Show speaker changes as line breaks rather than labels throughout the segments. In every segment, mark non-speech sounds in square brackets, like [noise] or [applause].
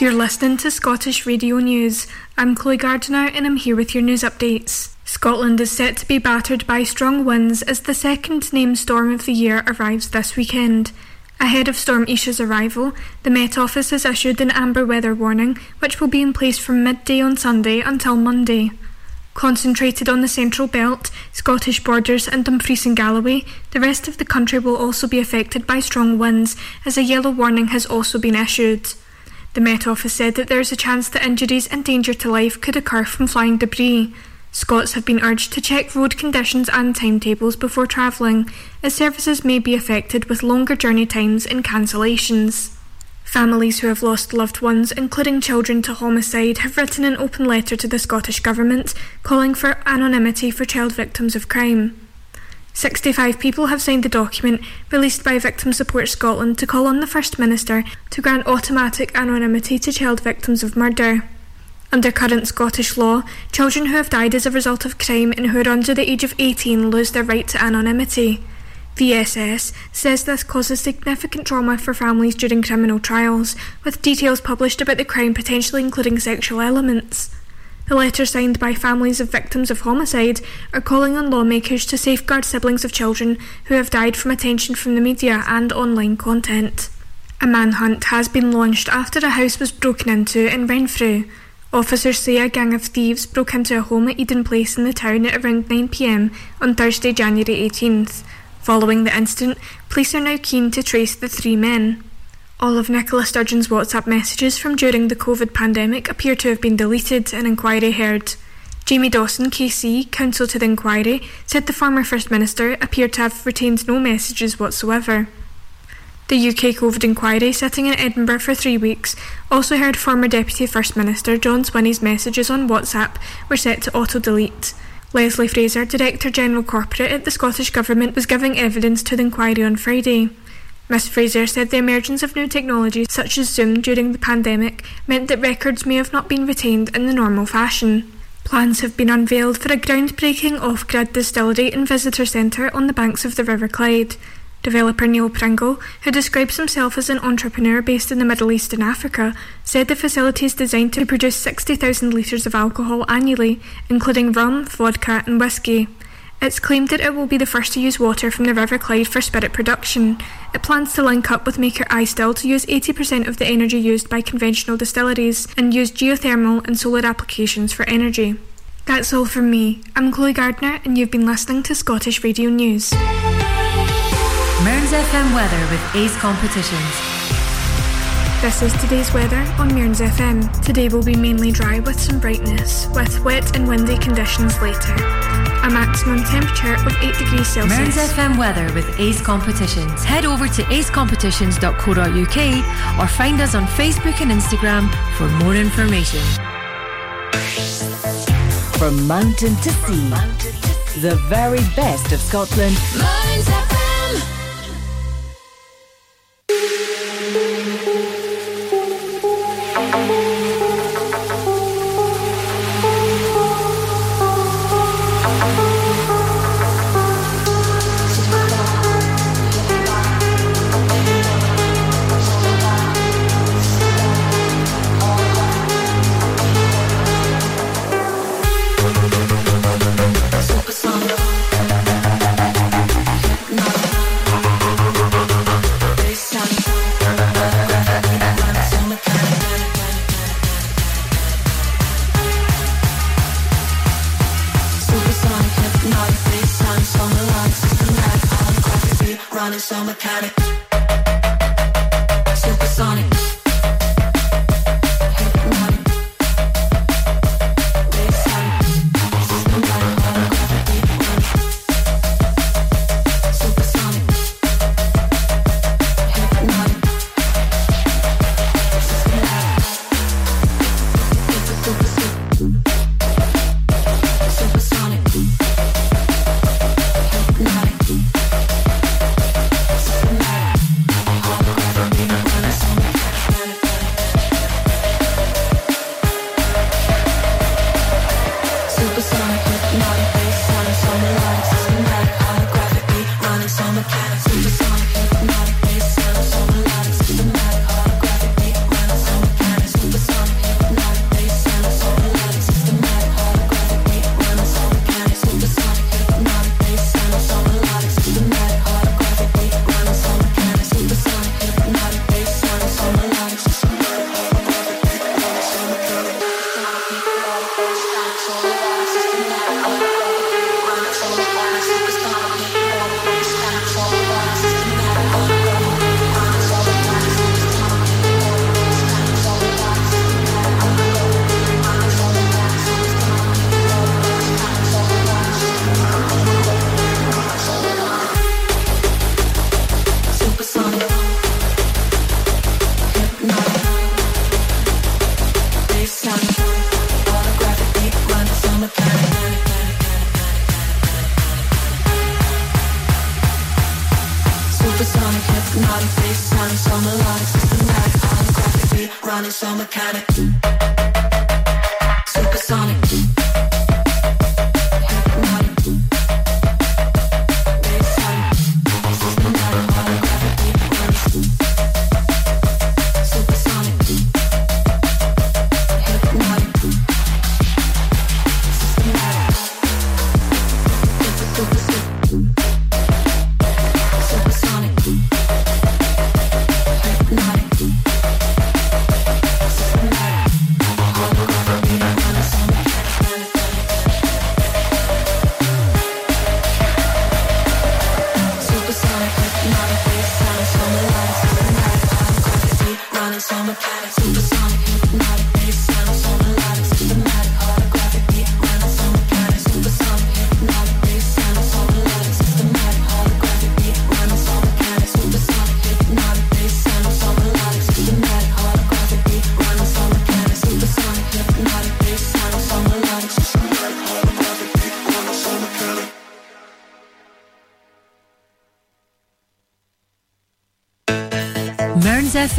You're listening to Scottish Radio News. I'm Chloe Gardiner and I'm here with your news updates. Scotland is set to be battered by strong winds as the second named storm of the year arrives this weekend. Ahead of Storm Isha's arrival, the Met Office has issued an amber weather warning, which will be in place from midday on Sunday until Monday. Concentrated on the Central Belt, Scottish Borders, and Dumfries and Galloway, the rest of the country will also be affected by strong winds, as a yellow warning has also been issued. The Met Office said that there is a chance that injuries and danger to life could occur from flying debris. Scots have been urged to check road conditions and timetables before travelling, as services may be affected with longer journey times and cancellations. Families who have lost loved ones, including children to homicide, have written an open letter to the Scottish Government calling for anonymity for child victims of crime. 65 people have signed the document released by Victim Support Scotland to call on the First Minister to grant automatic anonymity to child victims of murder. Under current Scottish law, children who have died as a result of crime and who are under the age of 18 lose their right to anonymity. VSS says this causes significant trauma for families during criminal trials, with details published about the crime potentially including sexual elements. The letter signed by families of victims of homicide are calling on lawmakers to safeguard siblings of children who have died from attention from the media and online content. A manhunt has been launched after a house was broken into in Renfrew. Officers say a gang of thieves broke into a home at Eden Place in the town at around 9pm on Thursday, January 18th. Following the incident, police are now keen to trace the three men. All of Nicola Sturgeon's WhatsApp messages from during the COVID pandemic appear to have been deleted, an inquiry heard. Jamie Dawson, KC, counsel to the inquiry, said the former First Minister appeared to have retained no messages whatsoever. The UK COVID inquiry, sitting in Edinburgh for three weeks, also heard former Deputy First Minister John Swinney's messages on WhatsApp were set to auto delete. Lesley Fraser, Director General Corporate at the Scottish Government, was giving evidence to the inquiry on Friday. Ms Fraser said the emergence of new technologies such as Zoom during the pandemic meant that records may have not been retained in the normal fashion. Plans have been unveiled for a groundbreaking off grid distillery and visitor centre on the banks of the River Clyde. Developer Neil Pringle, who describes himself as an entrepreneur based in the Middle East and Africa, said the facility is designed to produce 60,000 litres of alcohol annually, including rum, vodka, and whisky. It's claimed that it will be the first to use water from the River Clyde for spirit production. It plans to link up with maker I iStill to use 80% of the energy used by conventional distilleries and use geothermal and solar applications for energy. That's all from me. I'm Chloe Gardner, and you've been listening to Scottish Radio News.
Mearns FM weather with Ace Competitions.
This is today's weather on Mearns FM. Today will be mainly dry with some brightness, with wet and windy conditions later. A maximum temperature of 8 degrees Celsius.
Mearns FM weather with Ace Competitions. Head over to acecompetitions.co.uk or find us on Facebook and Instagram for more information.
From mountain to sea, the very best of Scotland.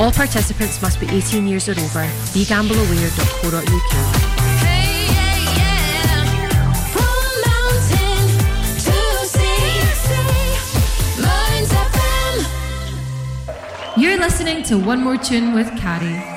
All participants must be 18 years or over. BeGambleAware.co.uk. You're listening to One More Tune with Carrie.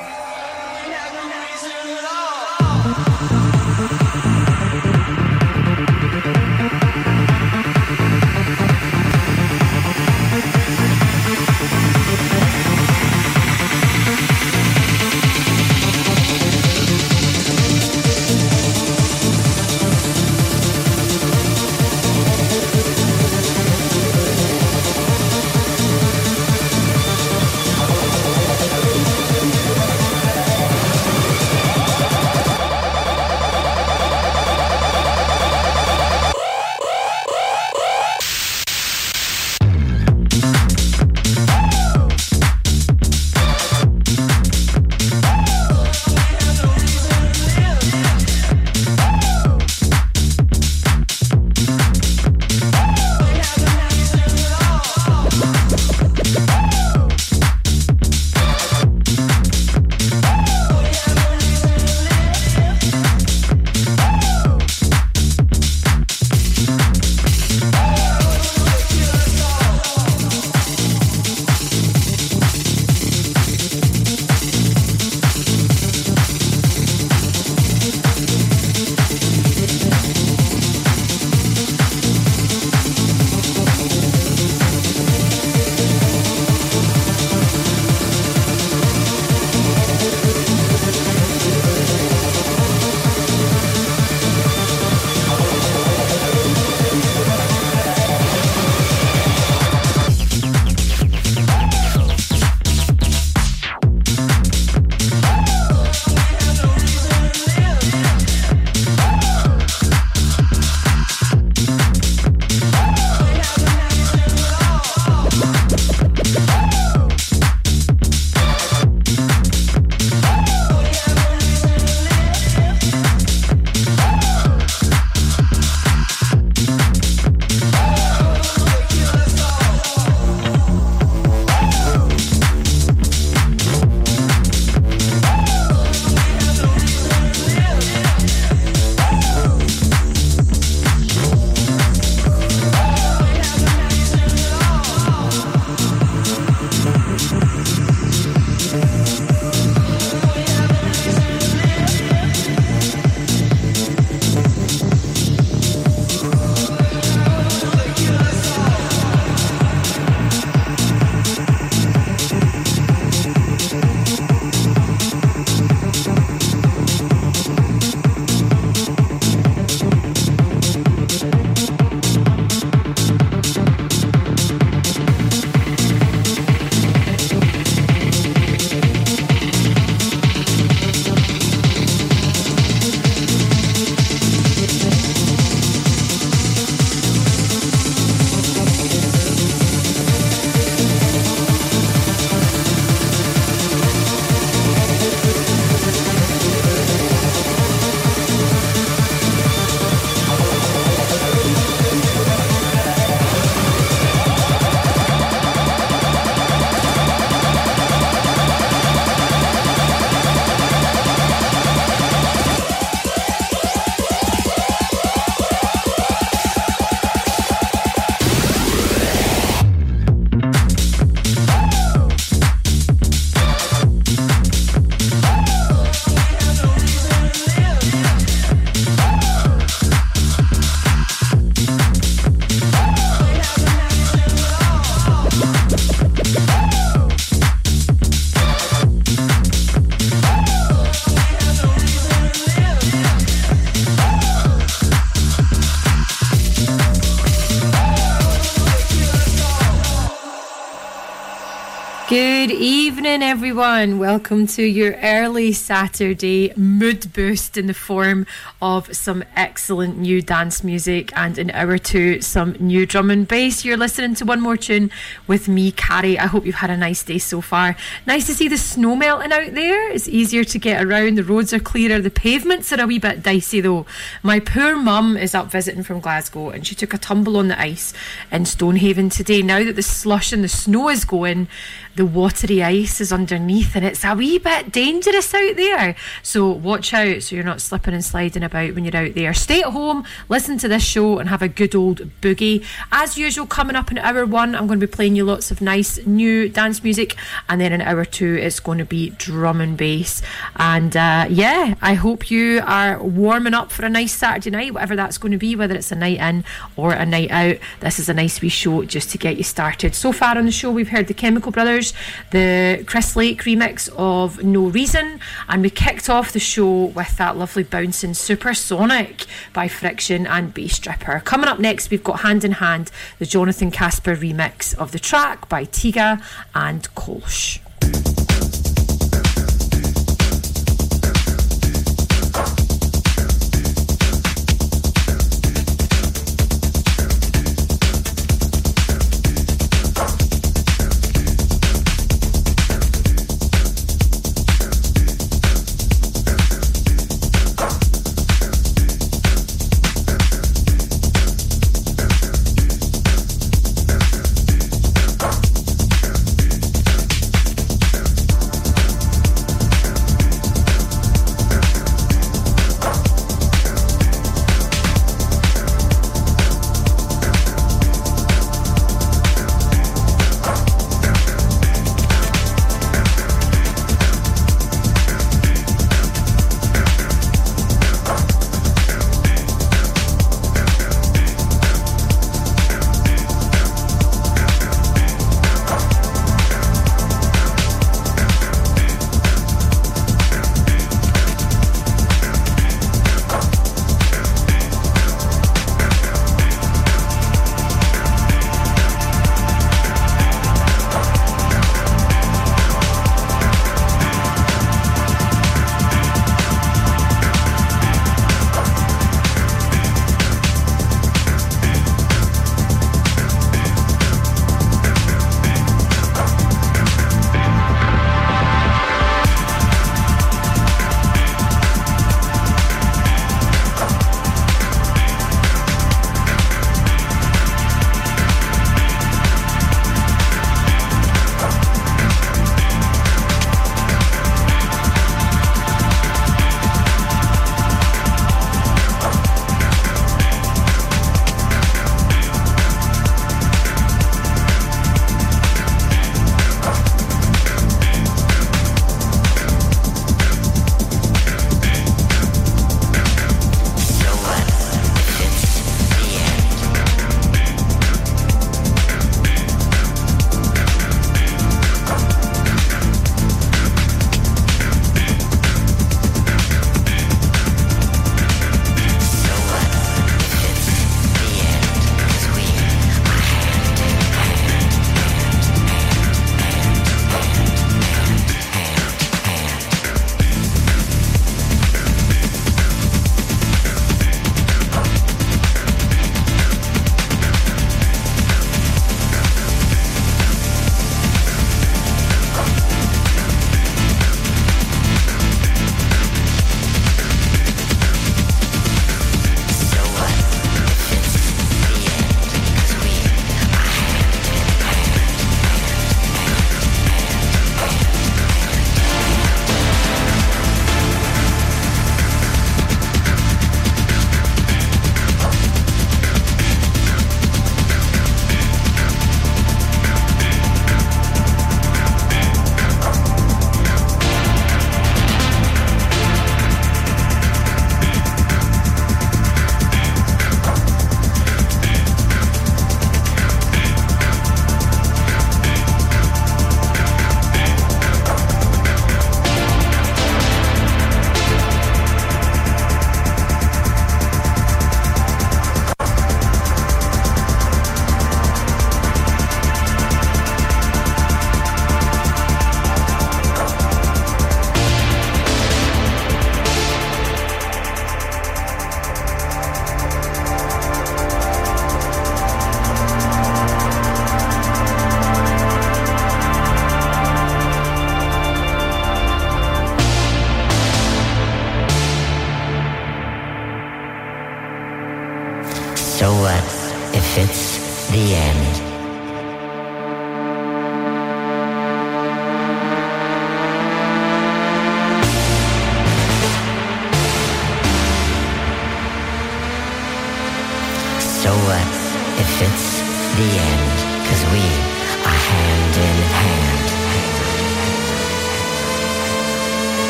Evening, everyone. Welcome to your early Saturday mood boost in the form of some excellent new dance music and in hour two, some new drum and bass. You're listening to one more tune with me, Carrie. I hope you've had a nice day so far. Nice to see the snow melting out there. It's easier to get around. The roads are clearer. The pavements are a wee bit dicey though. My poor mum is up visiting from Glasgow and she took a tumble on the ice in Stonehaven today. Now that the slush and the snow is going, the watery ice is underneath and it's a wee bit dangerous out there. So watch out so you're not slipping and sliding about when you're out there. Stay at home, listen to this show and have a good old boogie. As usual, coming up in hour one, I'm going to be playing you lots of nice new dance music and then in hour two, it's going to be drum and bass. And uh, yeah, I hope you are warming up for a nice Saturday night, whatever that's going to be, whether it's a night in or a night out. This is a nice wee show just to get you started. So far on the show, we've heard the Chemical Brothers the Chris Lake remix of No Reason, and we kicked off the show with that lovely bouncing Supersonic by Friction and Bass Stripper. Coming up next, we've got Hand in Hand, the Jonathan Kaspar remix of the track by Tiga and Kolsch.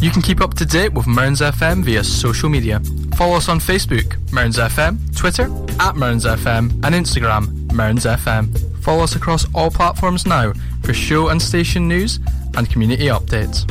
You can keep up to date with Mearns FM via social media. Follow us on Facebook, Mearns FM, Twitter, at Mearns FM, and Instagram, Mearns FM. Follow us across all platforms now for show and station news and community updates.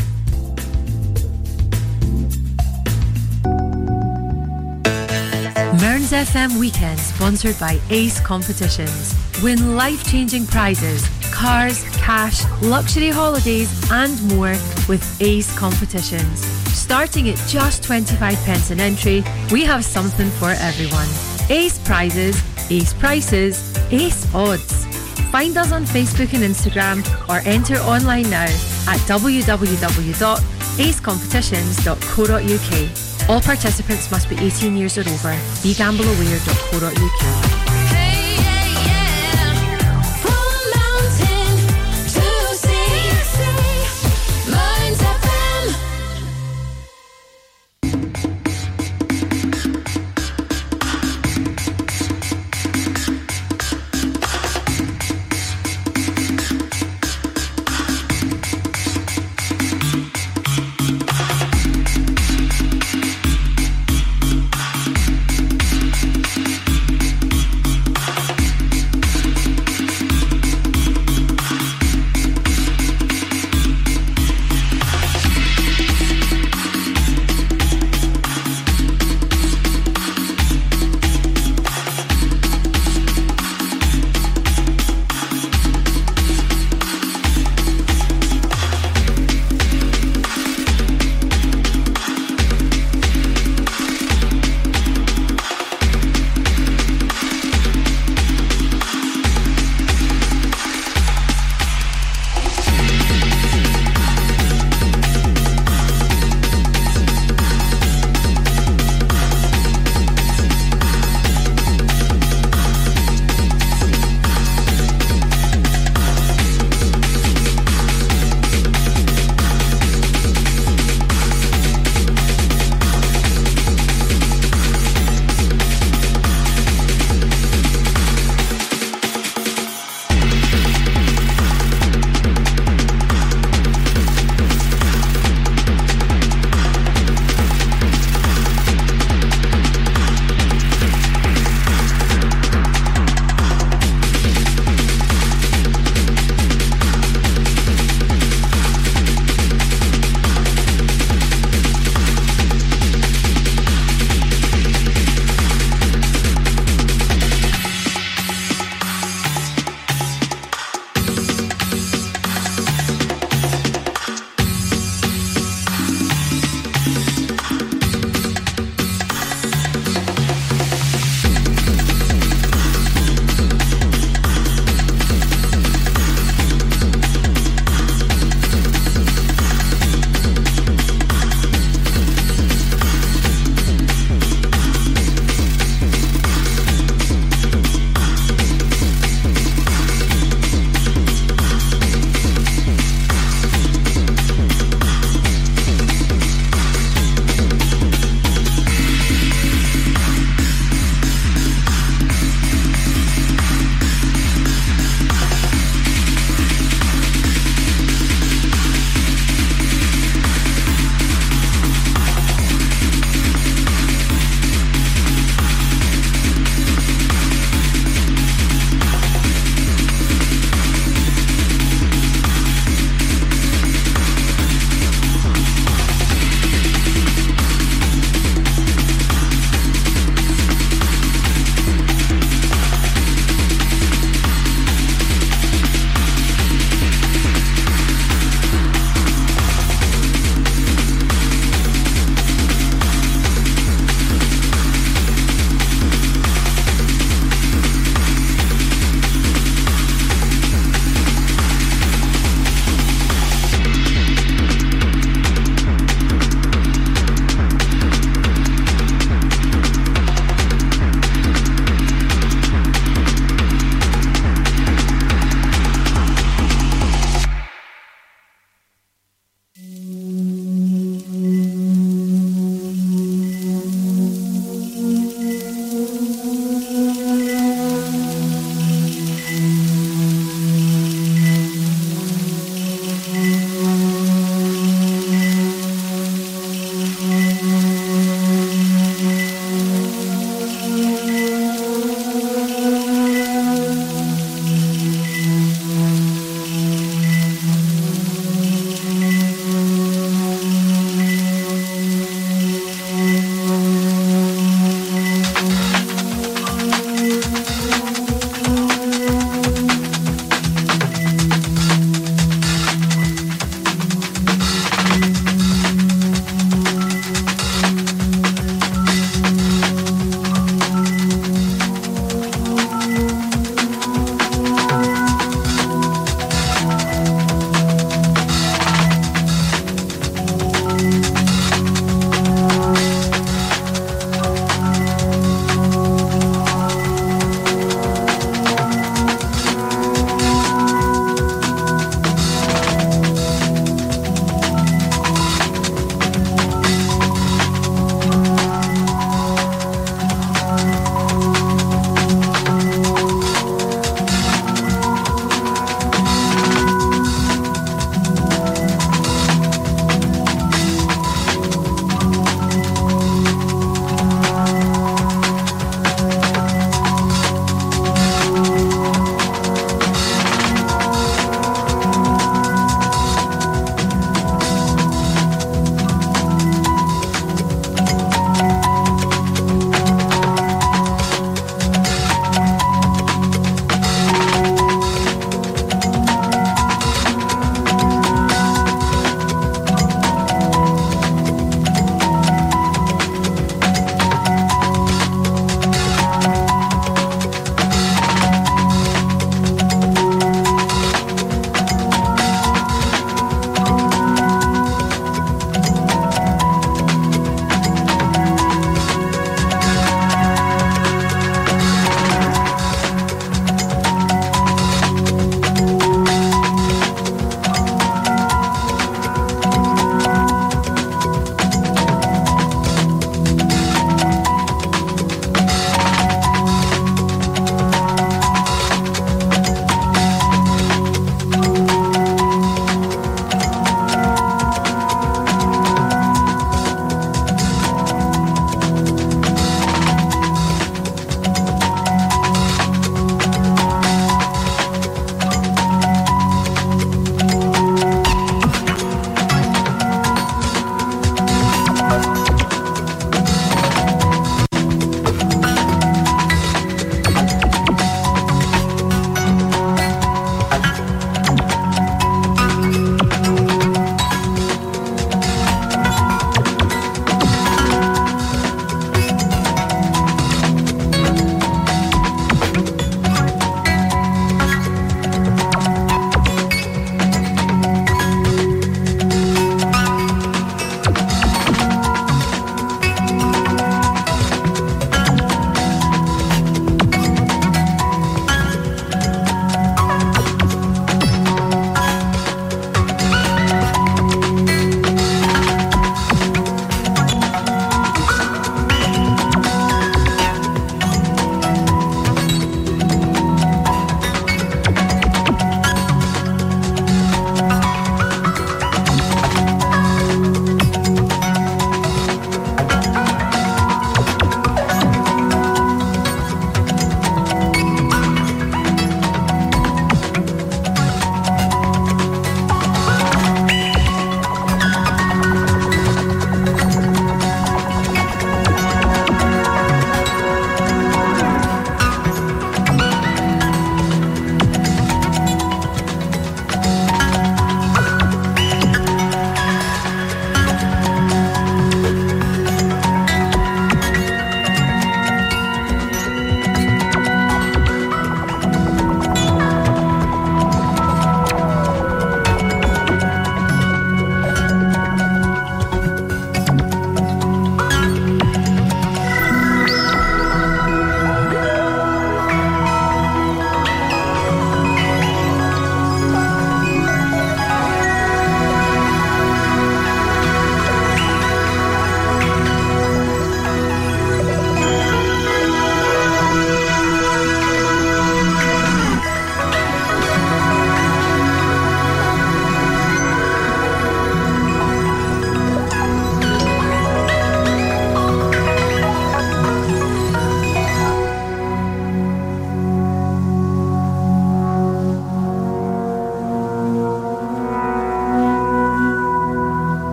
Mearns FM Weekend sponsored by Ace Competitions. Win life-changing prizes, cars, cash, luxury holidays and more with Ace Competitions. Starting at just 25 pence an entry, we have something for everyone. Ace prizes, ace prices, ace odds. Find us on Facebook and Instagram or enter online now at www.acecompetitions.co.uk. All participants must be 18 years or over. BeGambleAware.co.uk.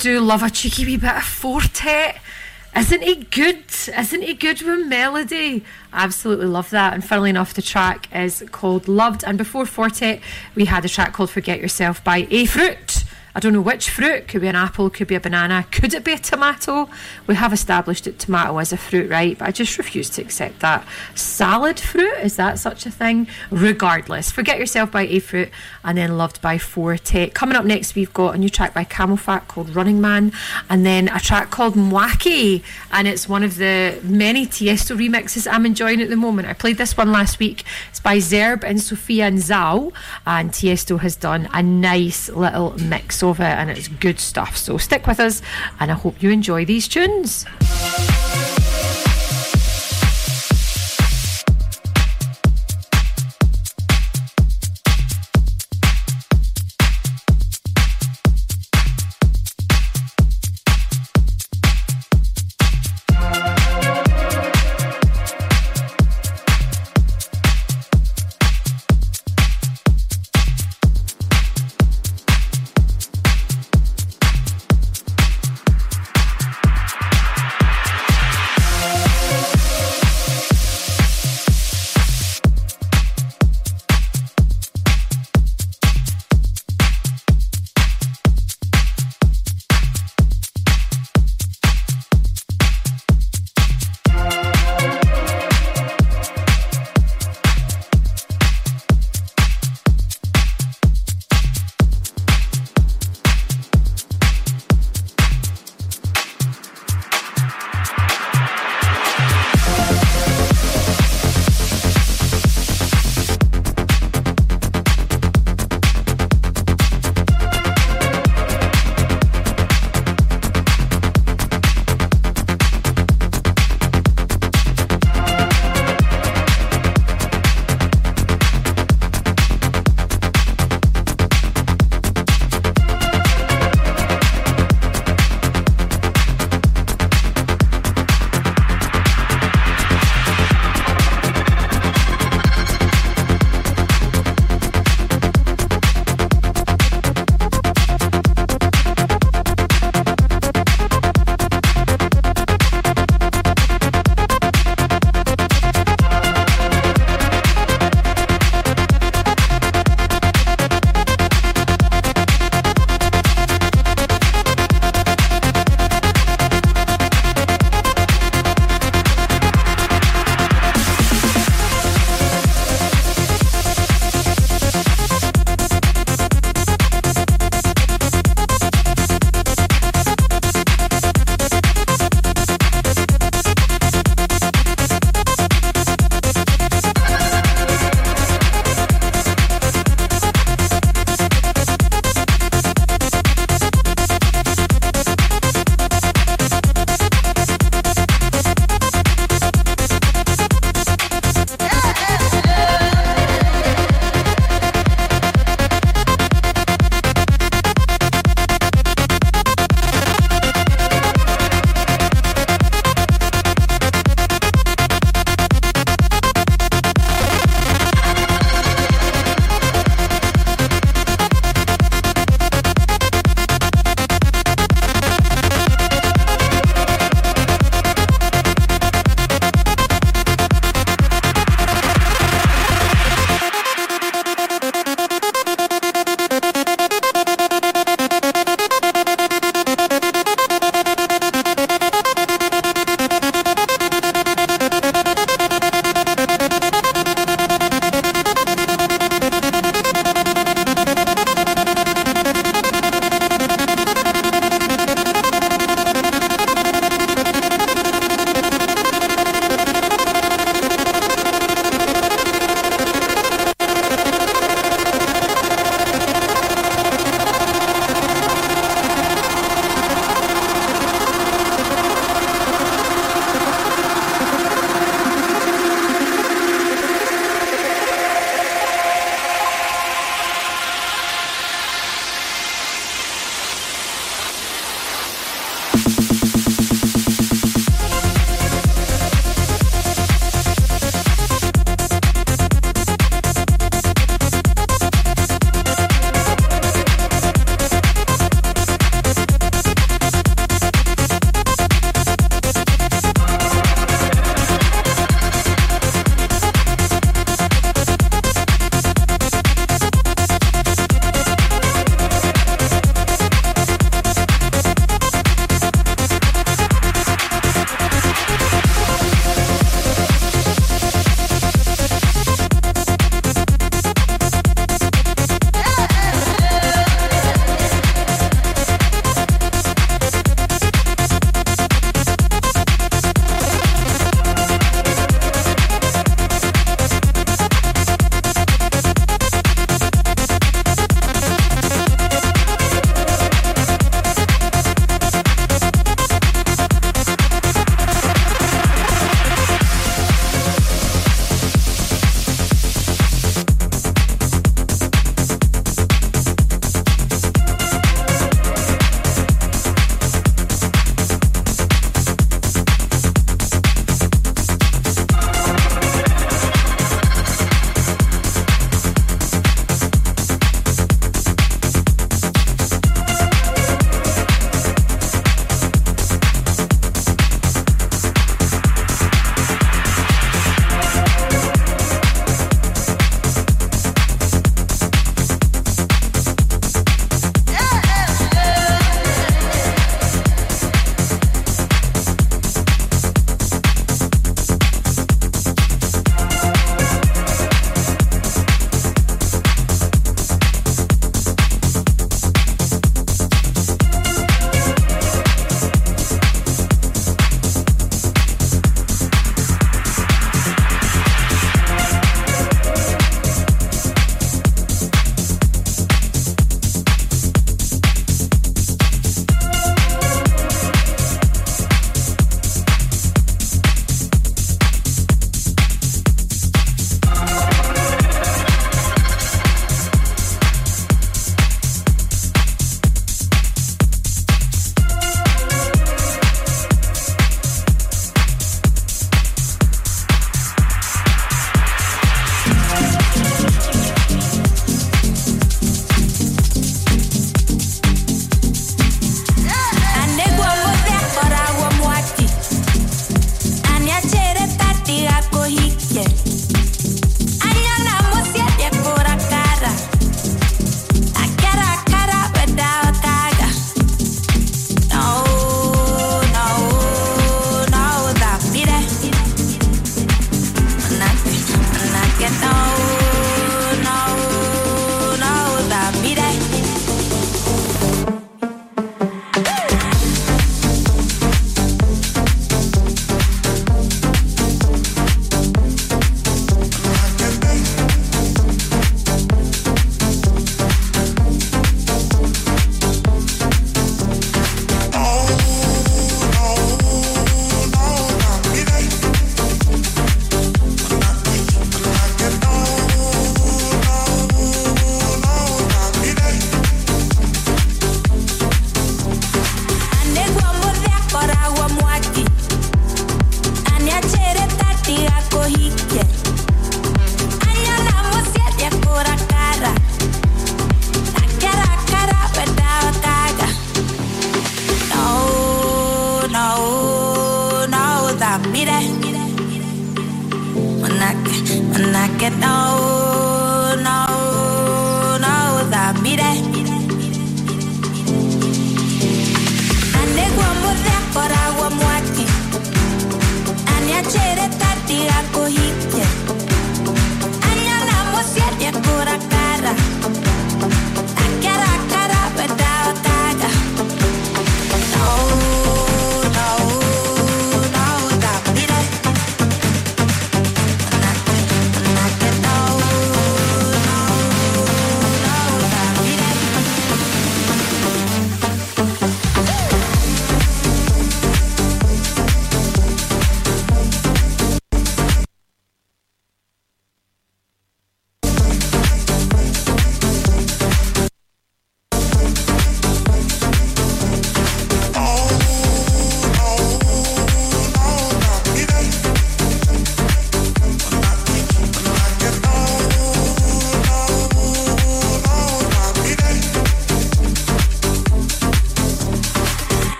do love a cheeky wee bit of Four-Tet. Isn't he good? Isn't he good with melody? Absolutely love that. And funnily enough, the track is called Loved. And before Four-Tet, we had a track called Forget Yourself by A Fruit. I don't know which fruit. Could be an apple, could be a banana, could it be a tomato? We have established that tomato is a fruit, right? But I just refuse to accept that. Salad fruit, is that such a thing? Regardless, Forget Yourself by A Fruit and then Loved by Four-Tet. Coming up next, we've got a new track by CamelPhat called Running Man and then a track called Mwaki. And it's one of the many Tiesto remixes I'm enjoying at the moment. I played this one last week. It's by Zerb and Sophia Nzau. And Tiesto has done a nice little mix it and it's good stuff. So stick with us and I hope you enjoy these tunes.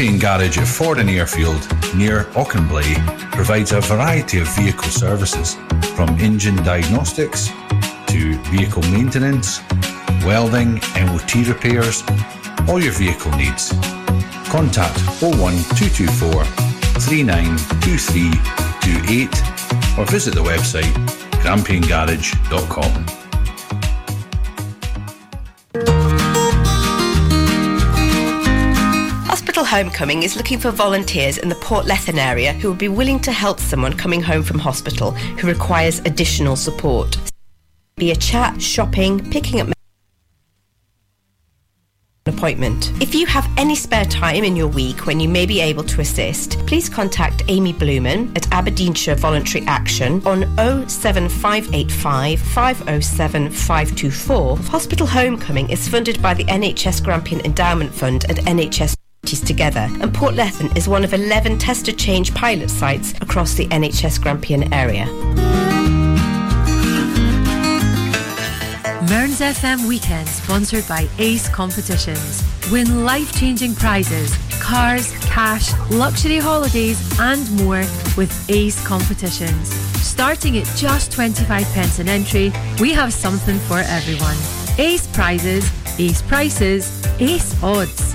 Grampian Garage at Fordoun Airfield near Auchenblae provides a variety of vehicle services from engine diagnostics to vehicle maintenance, welding, MOT repairs, all your vehicle needs. Contact 01224 392328 or visit the website grampiangarage.com.
Hospital Homecoming is looking for volunteers in the Port Lethen area who would be willing to help someone coming home from hospital who requires additional support. Be a chat, shopping, picking up appointment. If you have any spare time in your week when you may be able to assist, please contact Amy Blumen at Aberdeenshire Voluntary Action on 07585 507 524. Hospital Homecoming is funded by the NHS Grampian Endowment Fund and NHS together and Port Lethen is one of 11 tester change pilot sites across the NHS Grampian area.
Mearns FM Weekend, sponsored by Ace Competitions. Win life changing prizes, cars, cash, luxury holidays, and more with Ace Competitions. Starting at just 25 pence an entry, we have something for everyone. Ace prizes, ace prices, ace odds.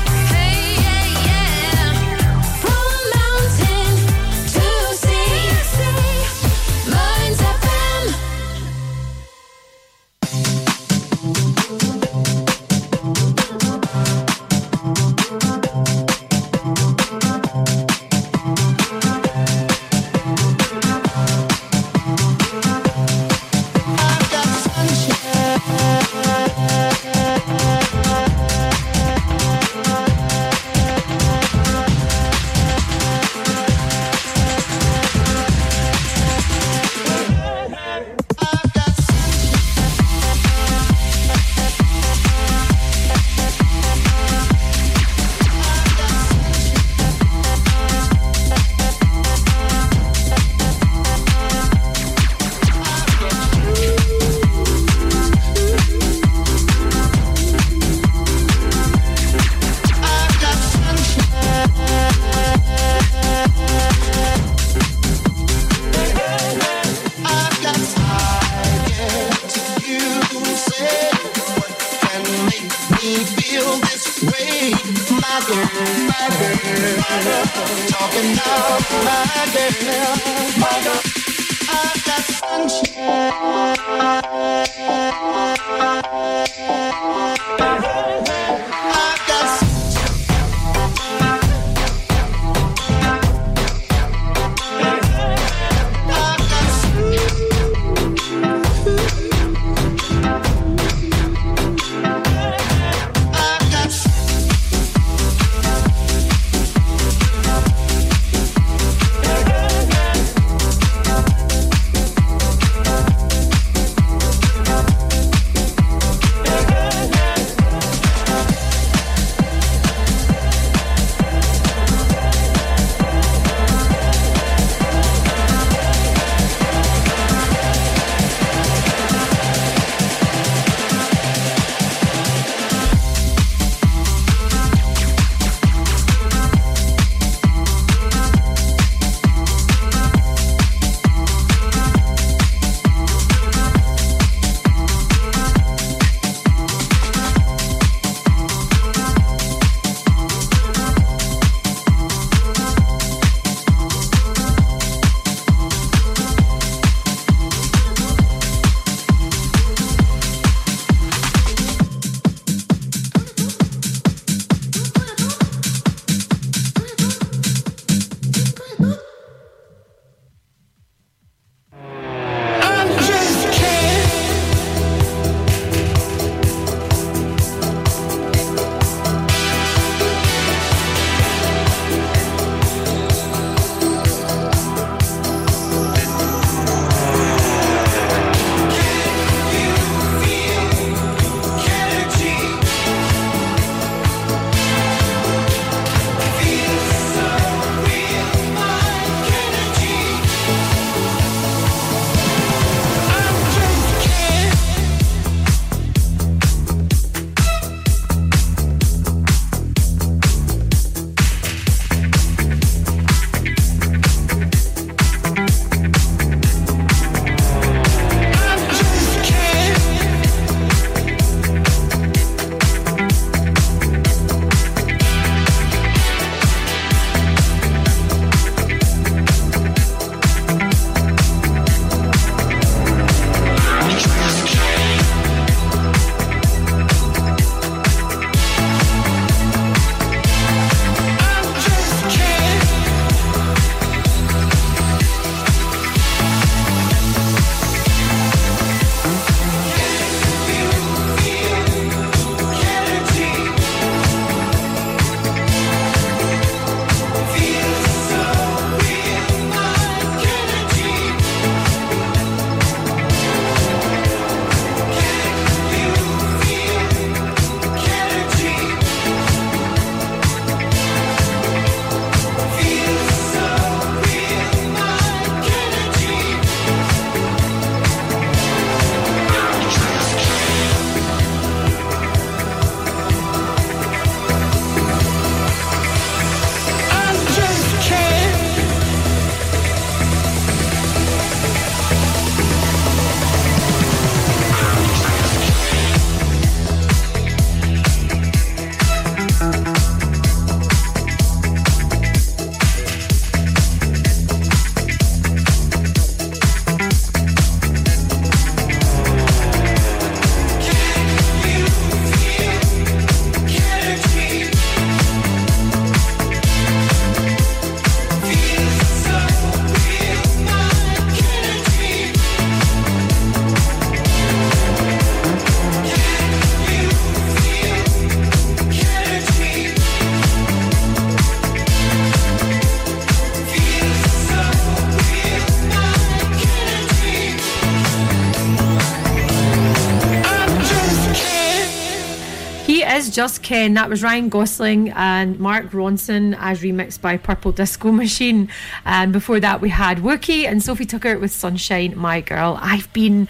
Just Ken. That was Ryan Gosling and Mark Ronson as remixed by Purple Disco Machine. And before that we had Wookie and Sophie Tucker with Sunshine, My Girl. I've been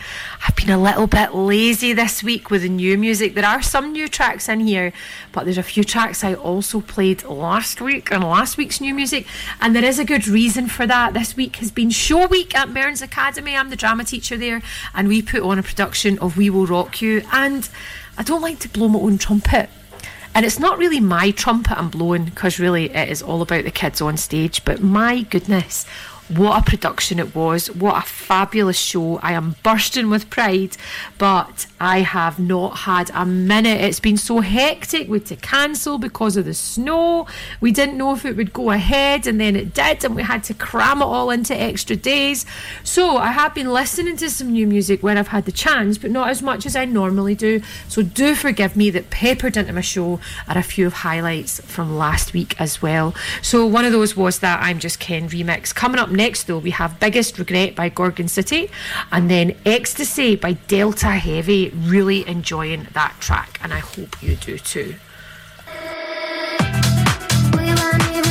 I've been a little bit lazy this week with the new music. There are some new tracks in here, but there's a few tracks I also played last week and last week's new music. And there is a good reason for that. This week has been show week at Mearns Academy. I'm the drama teacher there, and we put on a production of We Will Rock You. And I don't like to blow my own trumpet. And it's not really my trumpet I'm blowing because really it is all about the kids on stage. But my goodness, what a production it was. What a fabulous show. I am bursting with pride, but I have not had a minute. It's been so hectic. We had to cancel because of the snow. We didn't know if it would go ahead, and then it did, and we had to cram it all into extra days. So I have been listening to some new music when I've had the chance, but not as much as I normally do. So do forgive me that peppered into my show are a few of highlights from last week as well. So one of those was that I'm Just Ken remix. Coming up next, though, we have Biggest Regret by Gorgon City and then Ecstasy by Delta Heavy. Really enjoying that track, and I hope you do too.
Loving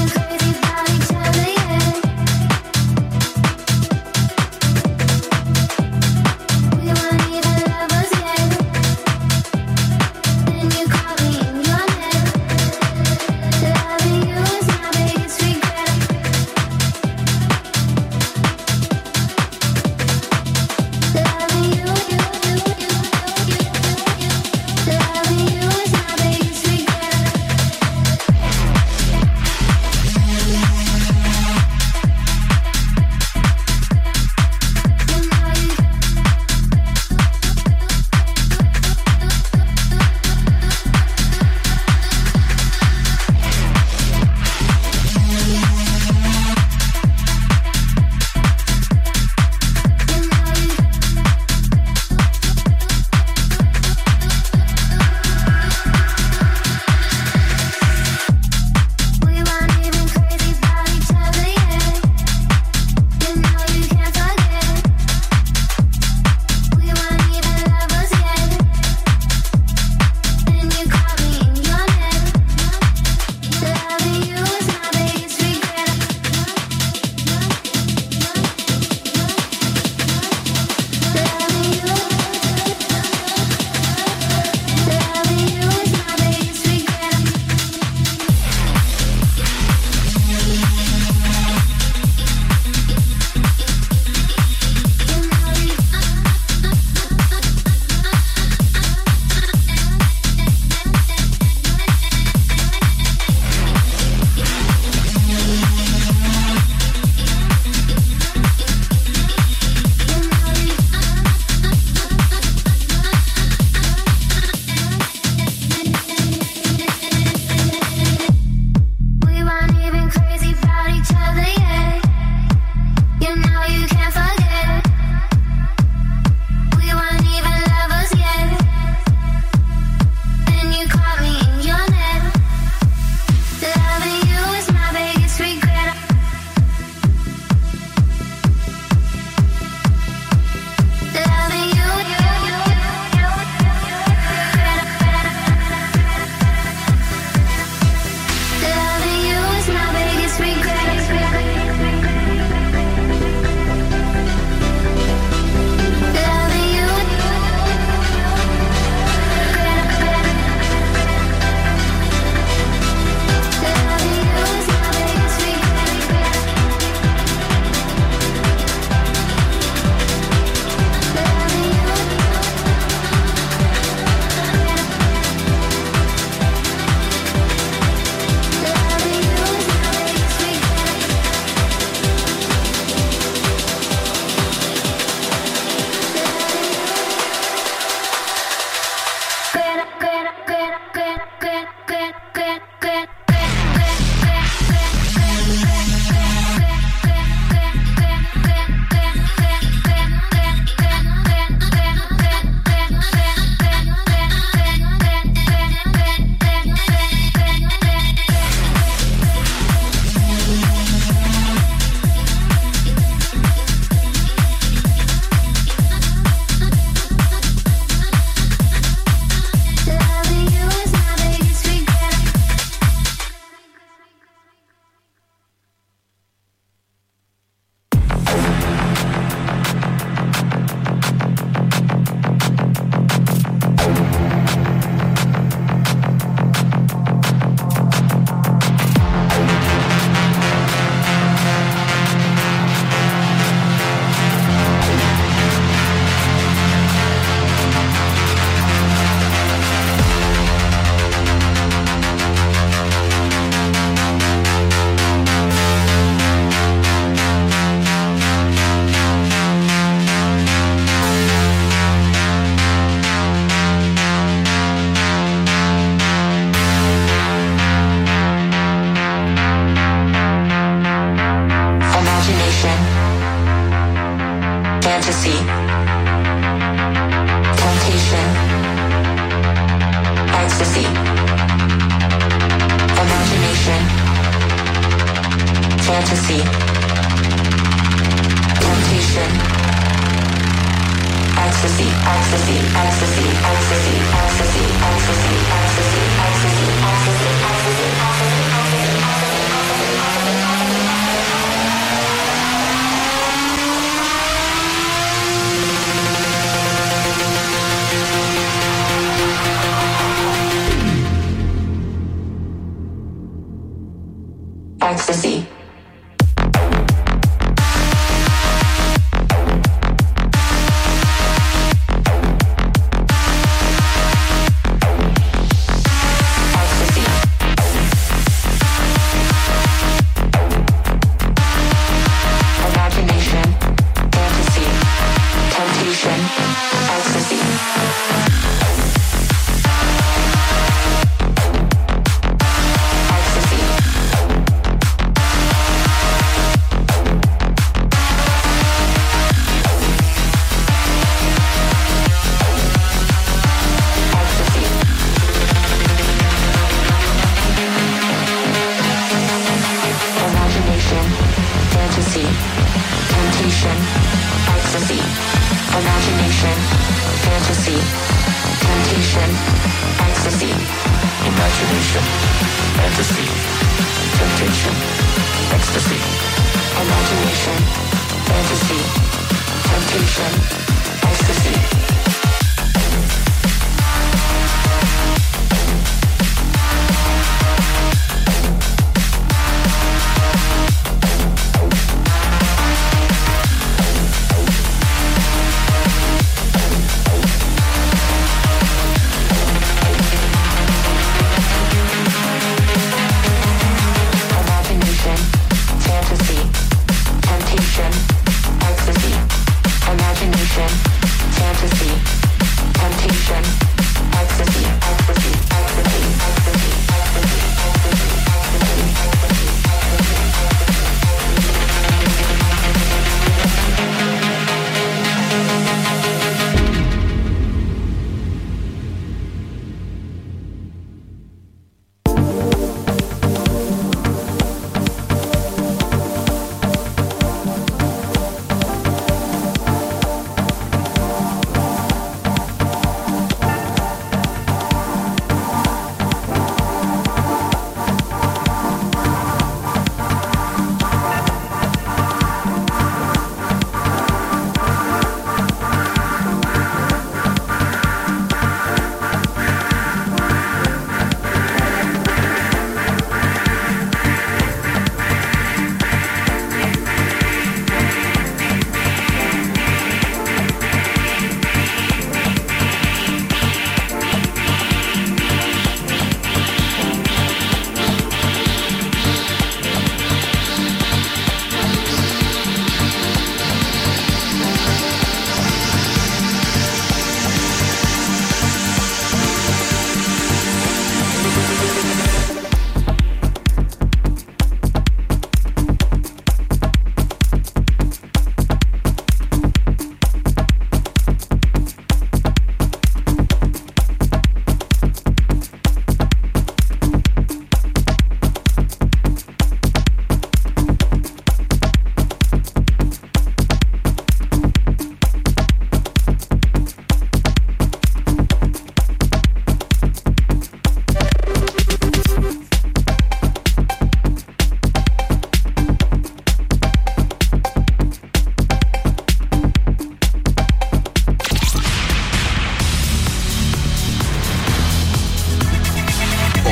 ecstasy.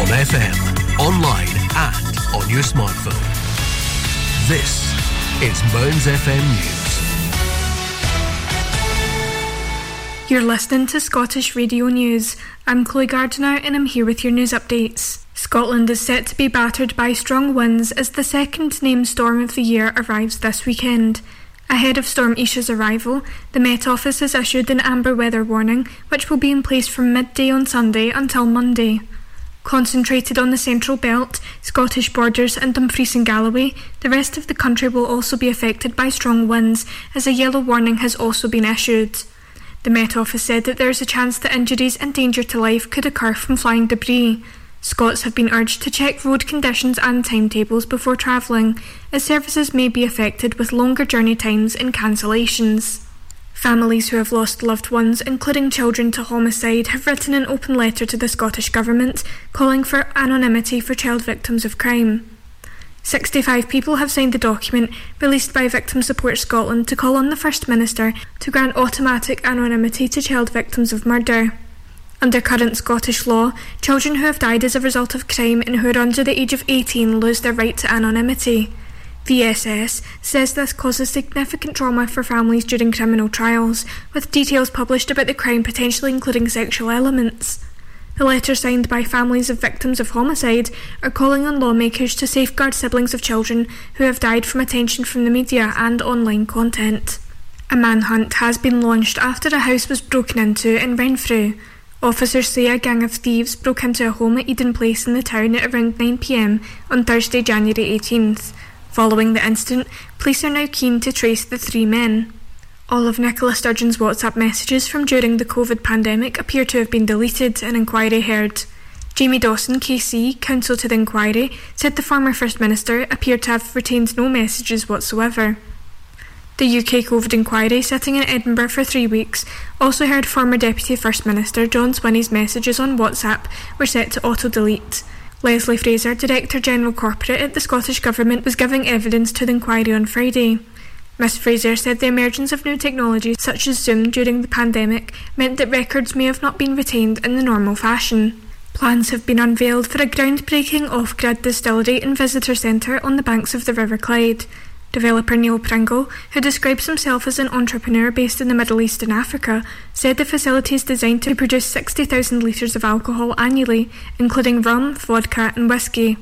On FM, online, and on your smartphone. This is Mearns FM News.
You're listening to Scottish Radio News. I'm Chloe Gardiner and I'm here with your news updates. Scotland is set to be battered by strong winds as the second named storm of the year arrives this weekend. Ahead of Storm Isha's arrival, the Met Office has issued an amber weather warning, which will be in place from midday on Sunday until Monday. Concentrated on the central belt, Scottish borders, and Dumfries and Galloway, the rest of the country will also be affected by strong winds, as a yellow warning has also been issued. The Met Office said that there is a chance that injuries and danger to life could occur from flying debris. Scots have been urged to check road conditions and timetables before travelling, as services may be affected with longer journey times and cancellations. Families who have lost loved ones, including children to homicide, have written an open letter to the Scottish Government calling for anonymity for child victims of crime. 65 people have signed the document released by Victim Support Scotland to call on the First Minister to grant automatic anonymity to child victims of murder. Under current Scottish law, children who have died as a result of crime and who are under the age of 18 lose their right to anonymity. VSS says this causes significant trauma for families during criminal trials, with details published about the crime potentially including sexual elements. The letter signed by families of victims of homicide are calling on lawmakers to safeguard siblings of children who have died from attention from the media and online content. A manhunt has been launched after a house was broken into in Renfrew. Officers say a gang of thieves broke into a home at Eden Place in the town at around 9pm on Thursday, January 18th. Following the incident, police are now keen to trace the three men. All of Nicola Sturgeon's WhatsApp messages from during the COVID pandemic appear to have been deleted, an inquiry heard. Jamie Dawson, KC, counsel to the inquiry, said the former First Minister appeared to have retained no messages whatsoever. The UK COVID inquiry, sitting in Edinburgh for three weeks, also heard former Deputy First Minister John Swinney's messages on WhatsApp were set to auto delete. Lesley Fraser, Director General Corporate at the Scottish Government, was giving evidence to the inquiry on Friday. Ms Fraser said the emergence of new technologies such as Zoom during the pandemic meant that records may have not been retained in the normal fashion. Plans have been unveiled for a groundbreaking off grid distillery and visitor centre on the banks of the River Clyde. Developer Neil Pringle, who describes himself as an entrepreneur based in the Middle East and Africa, said the facility is designed to produce 60,000 litres of alcohol annually, including rum, vodka, and whisky.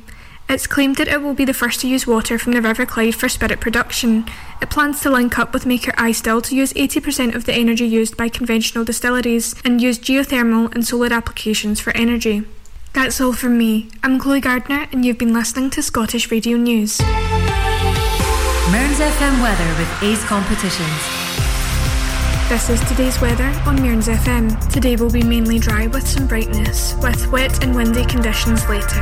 It's claimed that it will be the first to use water from the River Clyde for spirit production. It plans to link up with maker iStill to use 80% of the energy used by conventional distilleries and use geothermal and solar applications for energy. That's all from me. I'm Chloe Gardner, and you've been listening to Scottish Radio News.
Mearns FM weather with Ace Competitions.
This is today's weather on Mearns FM. Today will be mainly dry with some brightness, with wet and windy conditions later.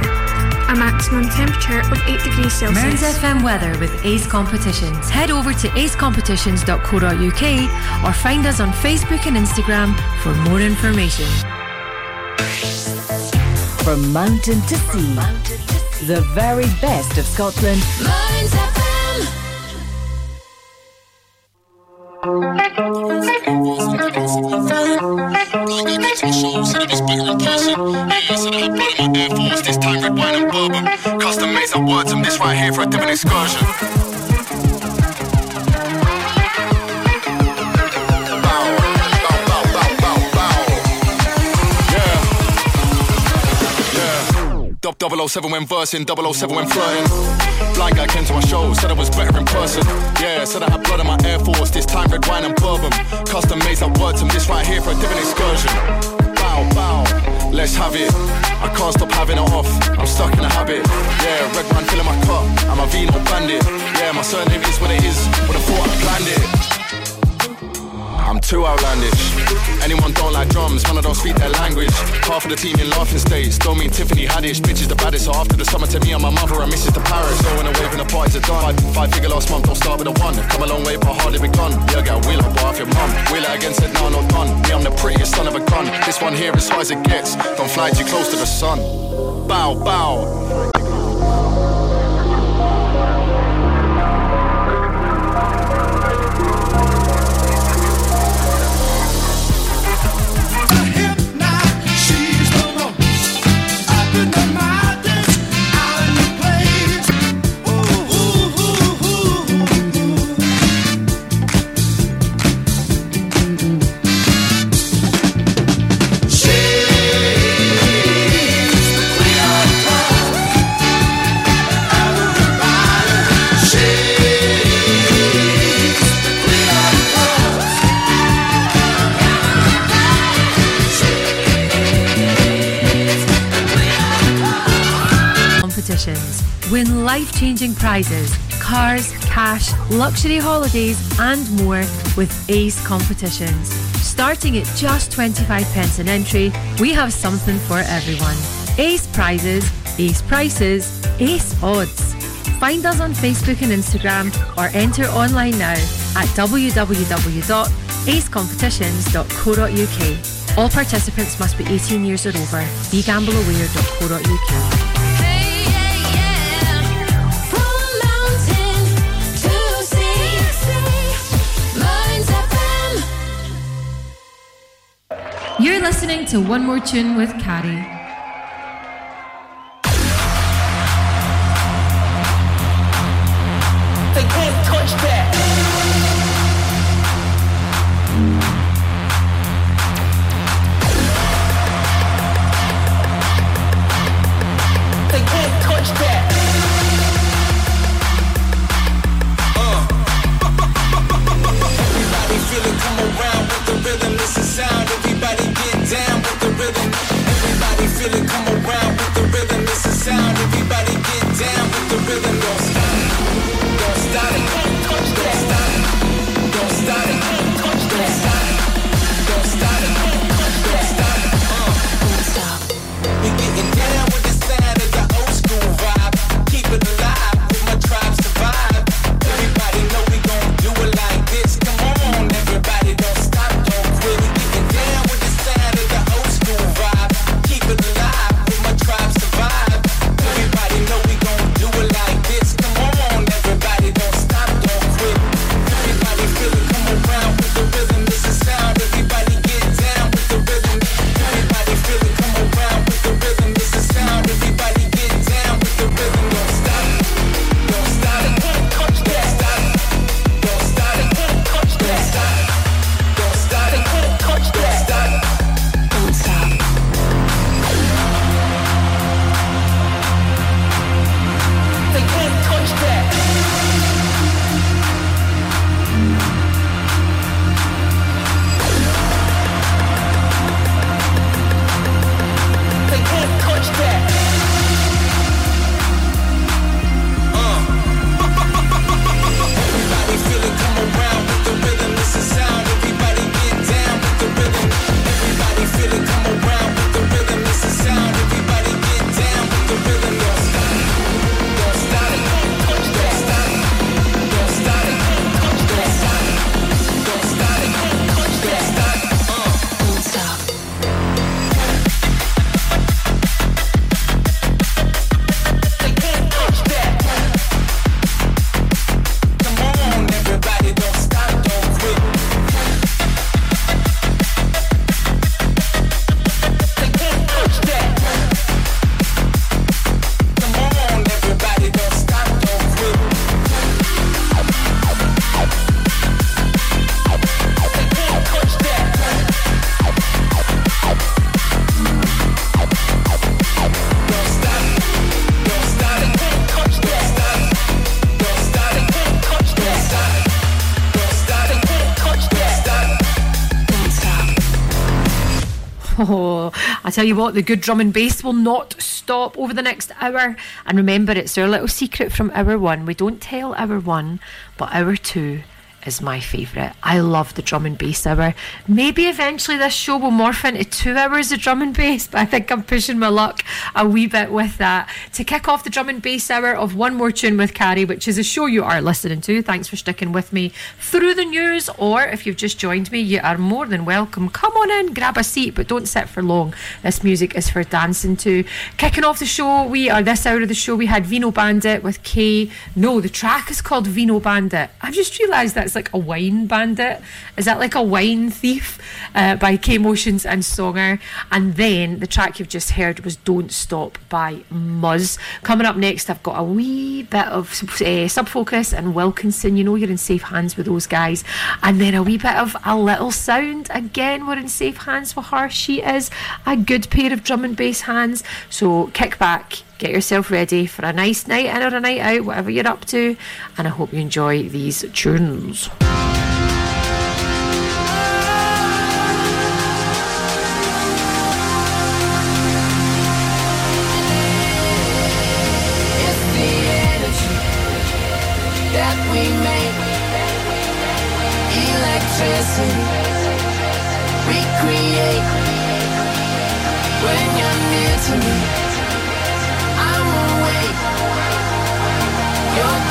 A maximum temperature of 8 degrees Celsius.
Mearns FM weather with Ace Competitions. Head over to acecompetitions.co.uk or find us on Facebook and Instagram for more information.
From mountain to sea, the very best of Scotland.
Custom made some words and this right here for a different excursion. 007 when versing, 007 when flirting. Blind guy came to my show, said I was better in person. Yeah, said I had blood in my Air Force, this time red wine and bourbon. Custom made some words and this right here for a different excursion. Bow, bow, let's have it. I can't stop having it off, I'm stuck in a habit. Yeah, red wine filling my cup, I'm a Vino bandit. Yeah, my surname is what it is, but I thought I planned it. I'm too outlandish. Anyone don't like drums, man, I don't speak their language. Half of the team in laughing states, don't mean Tiffany Haddish. Bitch is the baddest, so after the summer to me, I'm my mother and Mrs. to Paris. So when I wave and the parties are done, five, five figure last month, don't start with a one. Come a long way, but hardly begun. Yeah, get a wheel up off your mum. It again, said no, not done. Me, I'm the prettiest son of a gun. This one here is high as it gets. Don't fly too close to the sun. Bow, bow.
Win life-changing prizes, cars, cash, luxury holidays and more with Ace Competitions. Starting at just 25 pence an entry, we have something for everyone. Ace prizes, ace prices, ace odds. Find us on Facebook and Instagram or enter online now at www.acecompetitions.co.uk. All participants must be 18 years or over. BeGambleAware.co.uk. You're listening to One More Tune with Carrie. Tell you what, the good drum and bass will not stop over the next hour. And remember, it's our little secret from hour one. We don't tell hour one, but hour two is my favourite. I love the drum and bass hour. Maybe eventually this show will morph into two hours of drum and bass, [laughs] but I think I'm pushing my luck a wee bit with that. To kick off the drum and bass hour of One More Tune with Carrie, which is a show you are listening to. Thanks for sticking with me through the news, or if you've just joined me, you are more than welcome. Come on in, grab a seat, but don't sit for long. This music is for dancing to. Kicking off the show, we are this hour of the show. We had Vino Bandit with K. No, the track is called Vino Bandit. I've just realised that's like a wine bandit. Is that like a wine thief uh, by K Motionz and Songer? And then the track you've just heard was Don't Stop by Muzz. Coming up next, I've got a wee bit of uh, Sub Focus and Wilkinson. You know you're in safe hands with those guys. And then a wee bit of A Little Sound. Again, we're in safe hands with her. She is a good pair of drum and bass hands. So kick back get yourself ready for a nice night in or a night out, whatever you're up to, and I hope you enjoy these tunes.
electricity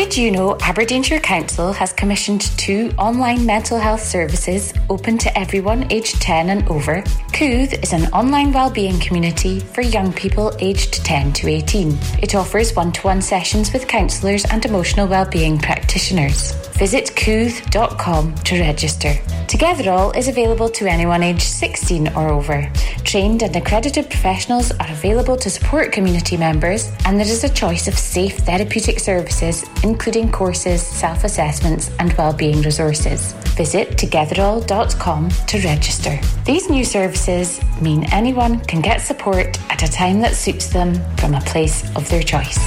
Did you know Aberdeenshire Council has commissioned two online mental health services open to everyone aged 10 and over? Kooth is an online wellbeing community for young people aged 10 to 18. It offers one to one sessions with counsellors and emotional wellbeing practitioners. Visit kooth.com to register. Togetherall is available to anyone aged 16 or over. Trained and accredited professionals are available to support community members, and there is a choice of safe therapeutic services, including courses, self assessments, and wellbeing resources. Visit togetherall.com to register. These new services mean anyone can get support at a time that suits them from a place of their choice.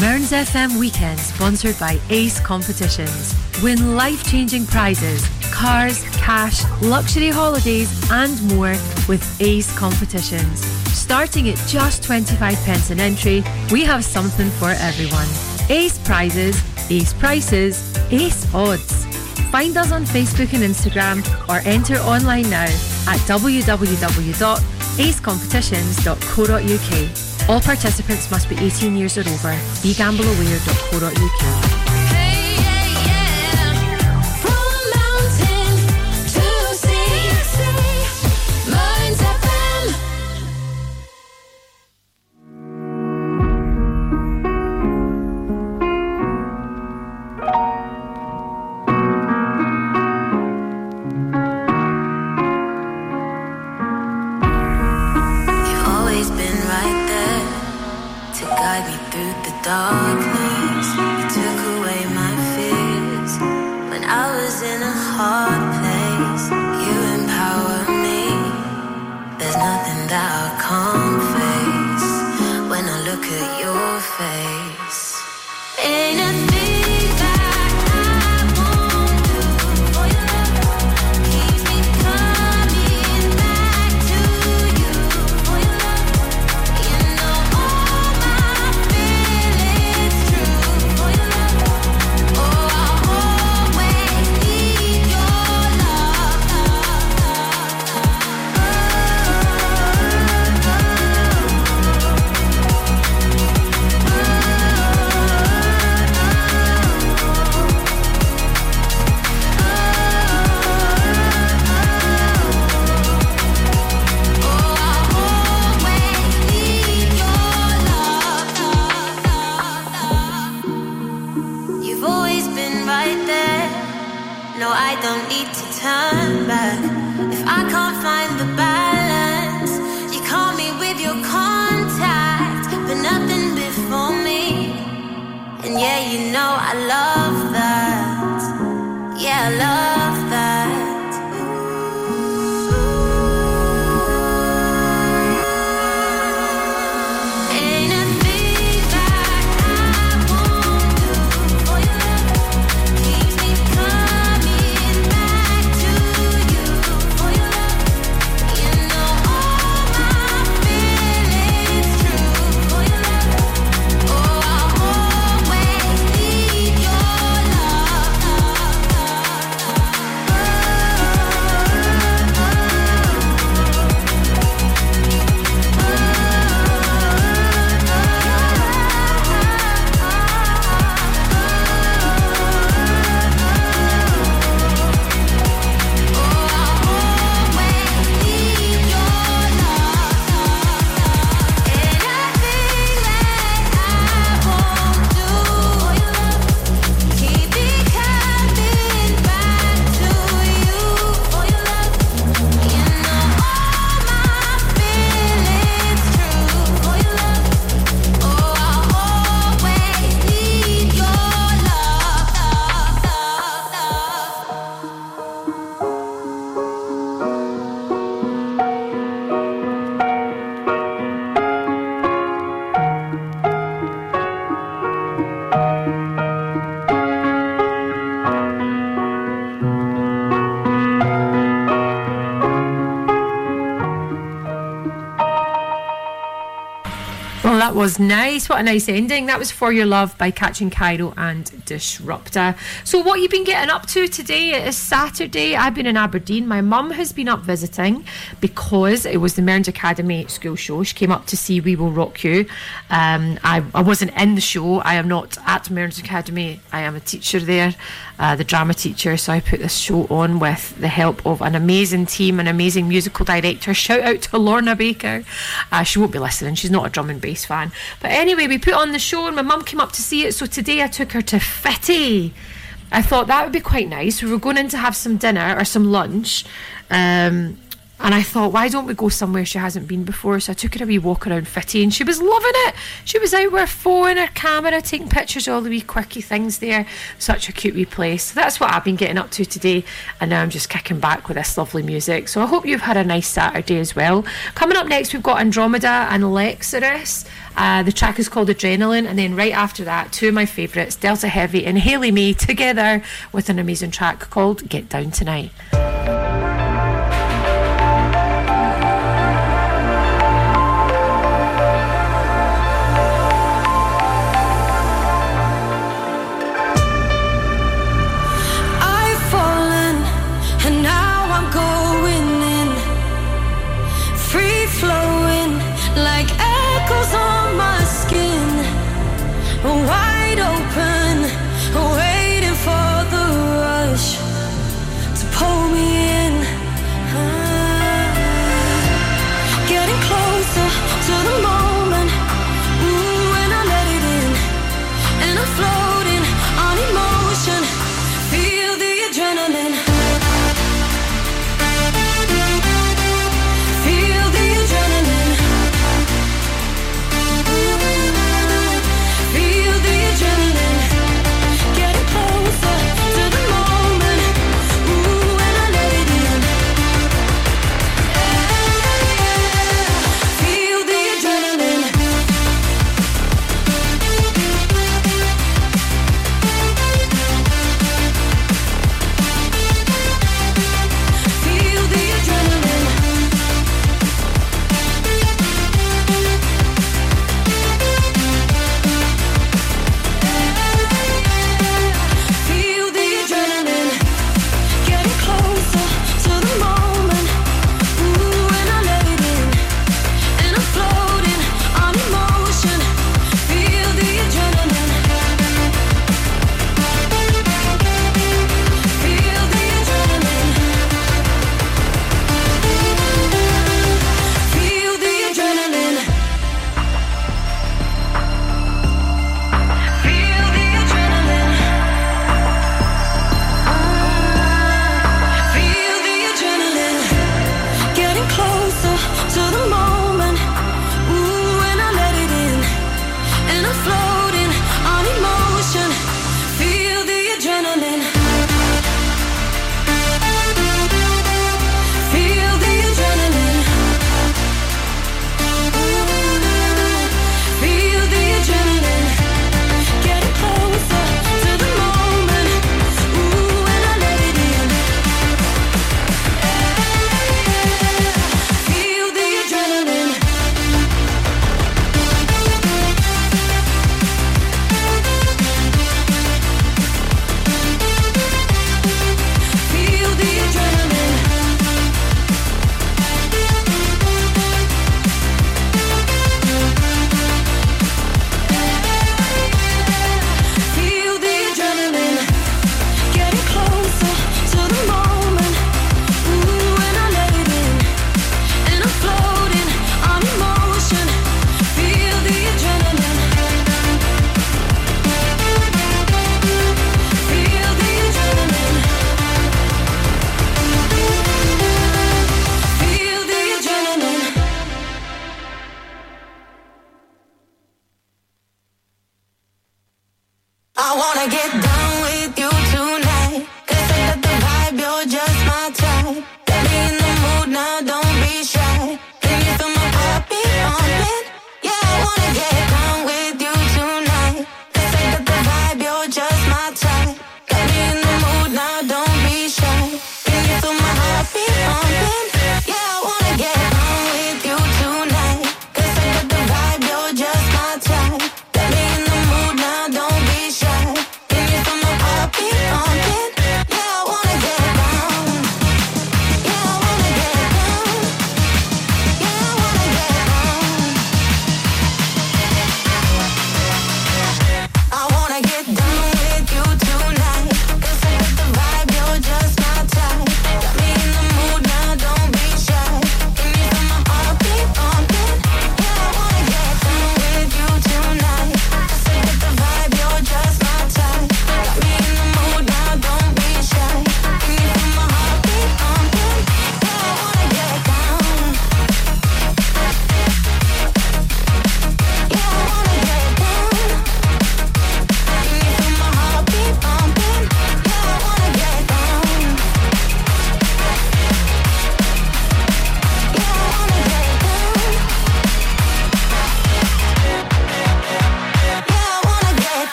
Mearns FM Weekend, sponsored by Ace Competitions. Win life changing prizes, cars, cash, luxury holidays, and more with Ace Competitions. Starting at just 25 pence an entry, we have something for everyone. Ace prizes, ace prices, ace odds. Find us on Facebook and Instagram or enter online now at www.acecompetitions.co.uk. All participants must be 18 years or over. BeGambleAware.co.uk.
love
was nice. What a nice ending. That was For Your Love by Catching Cairo and Disruptor. So, what you've been getting up to today? It is Saturday. I've been in Aberdeen. My mum has been up visiting because it was the Mearns Academy school show. She came up to see We Will Rock You. Um, I, I wasn't in the show. I am not at Mearns Academy. I am a teacher there, uh, the drama teacher. So, I put this show on with the help of an amazing team, an amazing musical director. Shout out to Lorna Baker. Uh, she won't be listening. She's not a drum and bass fan. But anyway, we put on the show and my mum came up to see it. So today I took her to Fittie. I thought that would be quite nice. We were going in to have some dinner or some lunch. Um, and I thought, why don't we go somewhere she hasn't been before? So I took her a wee walk around Fittie and she was loving it. She was out with her phone, her camera, taking pictures, of all the wee quirky things there. Such a cute wee place. So that's what I've been getting up to today. And now I'm just kicking back with this lovely music. So I hope you've had a nice Saturday as well. Coming up next, we've got Andromeda and Lexirus. Uh, the track is called Adrenaline. And then right after that, two of my favourites, Delta Heavy and Haley May, together with an amazing track called Get Down Tonight.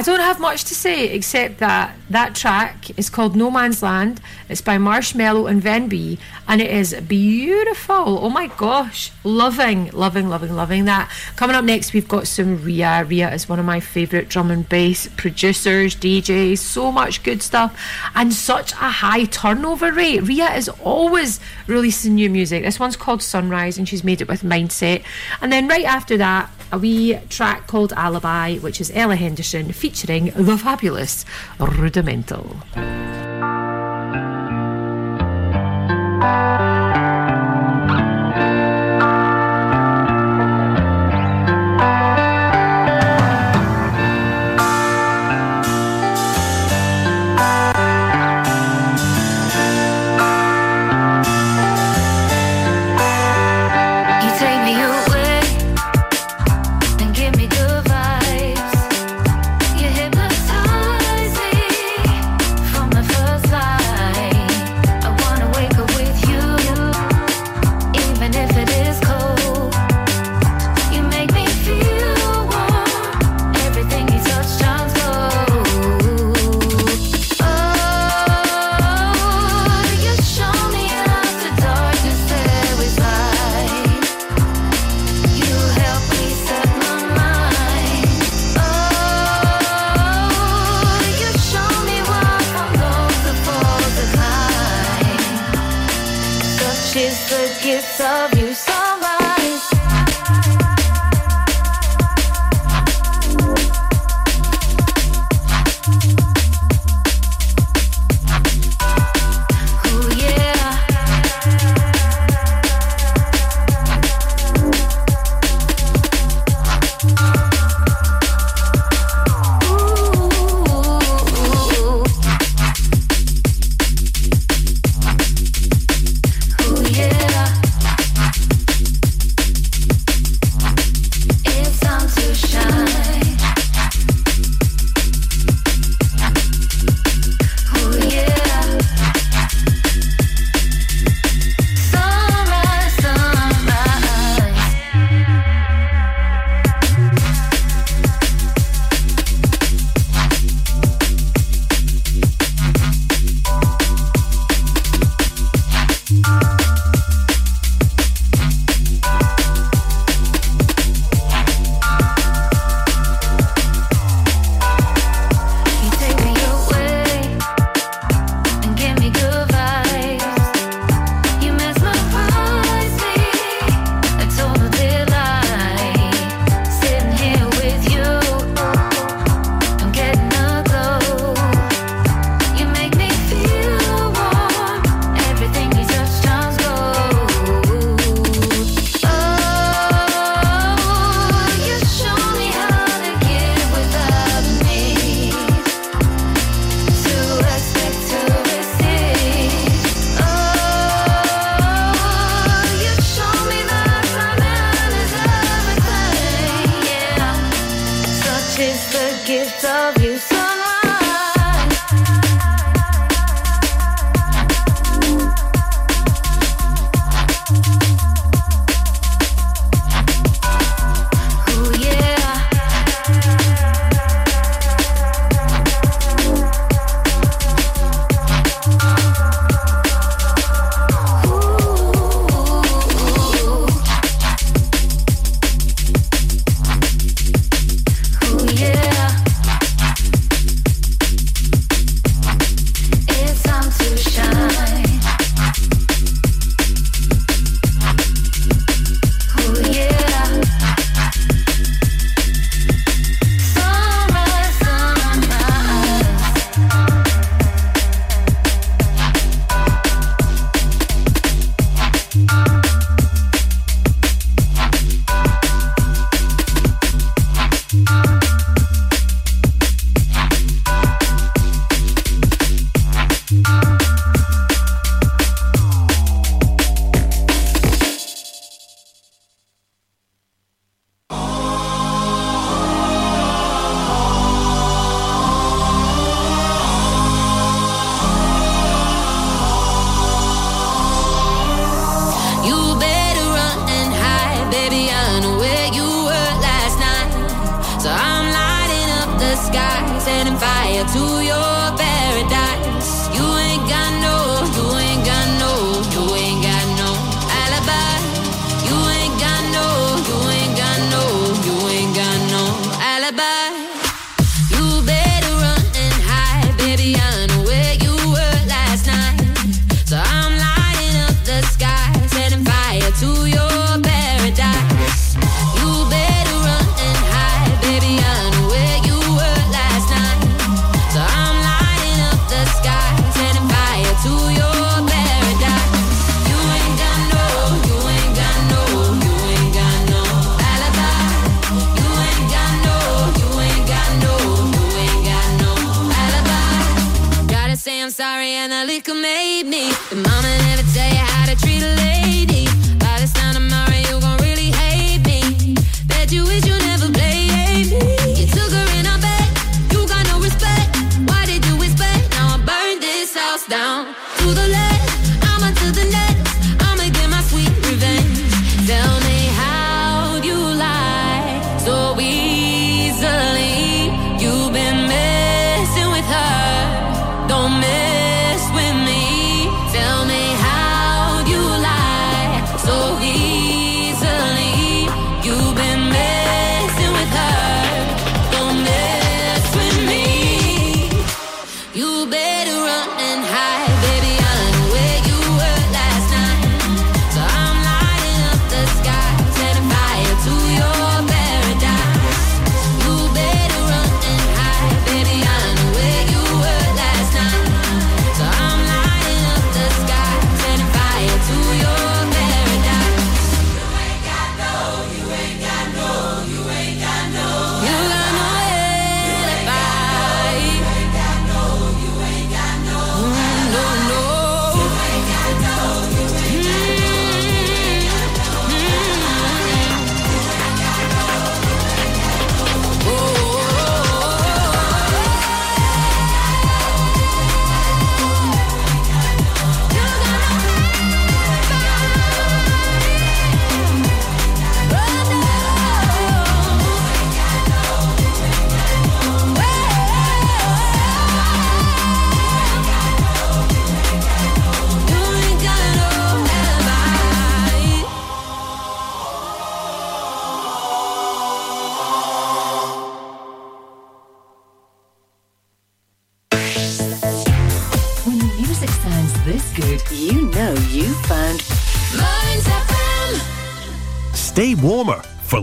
I
don't have much to say except that that track is called No Man's Land. It's by Marshmello and venbee, and it is beautiful. Oh my gosh, loving, loving, loving, loving that. Coming up next, we've got some Riya. Riya is one of my favourite drum and bass producers, DJs. So much good stuff, and such a high turnover rate. Riya is always releasing new music. This one's called Sunrise, and she's made it with Mindset. And then right after that, a wee track called Alibi, which is Ella Henderson featuring the fabulous Rudimental.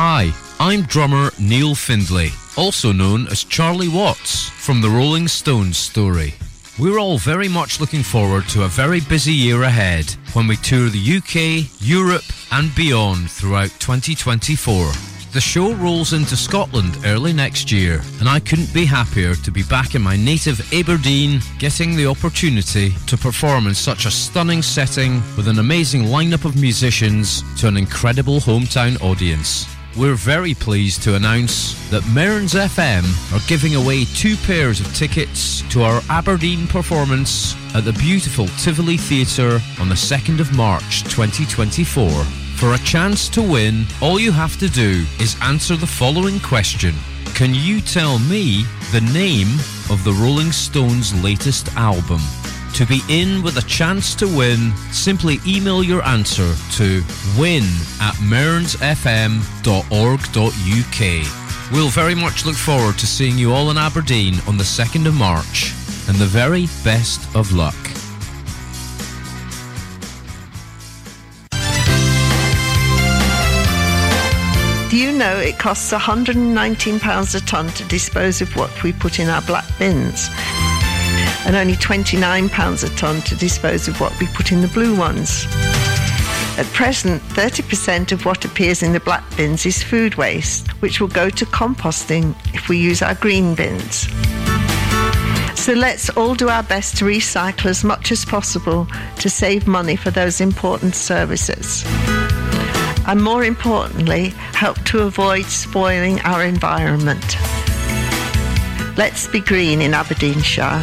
Hi, I'm drummer Neil Findlay, also known as Charlie Watts from the Rolling Stones story. We're all very much looking forward to a very busy year ahead when we tour the UK, Europe, and beyond throughout 2024. The show rolls into Scotland early next year, and I couldn't be happier to be back in my native Aberdeen, getting the opportunity to perform in such a stunning setting with an amazing lineup of musicians to an incredible hometown audience. We're very pleased to announce that Mearns FM are giving away two pairs of tickets to our Aberdeen performance at the beautiful Tivoli Theatre on the 2nd of March 2024. For a chance to win, all you have to do is answer the following question. Can you tell me the name of the Rolling Stones' latest album? To be in with a chance to win, simply email your answer to win at mearnsfm.org.uk. We'll very much look forward to seeing you all in Aberdeen on the 2nd of March, and the very best of luck.
Do you know it costs £119 a tonne to dispose of what we put in our black bins? And only £29 a tonne to dispose of what we put in the blue ones. At present, 30% of what appears in the black bins is food waste, which will go to composting if we use our green bins. So let's all do our best to recycle as much as possible to save money for those important services and more importantly, help to avoid spoiling our environment. Let's be green in Aberdeenshire.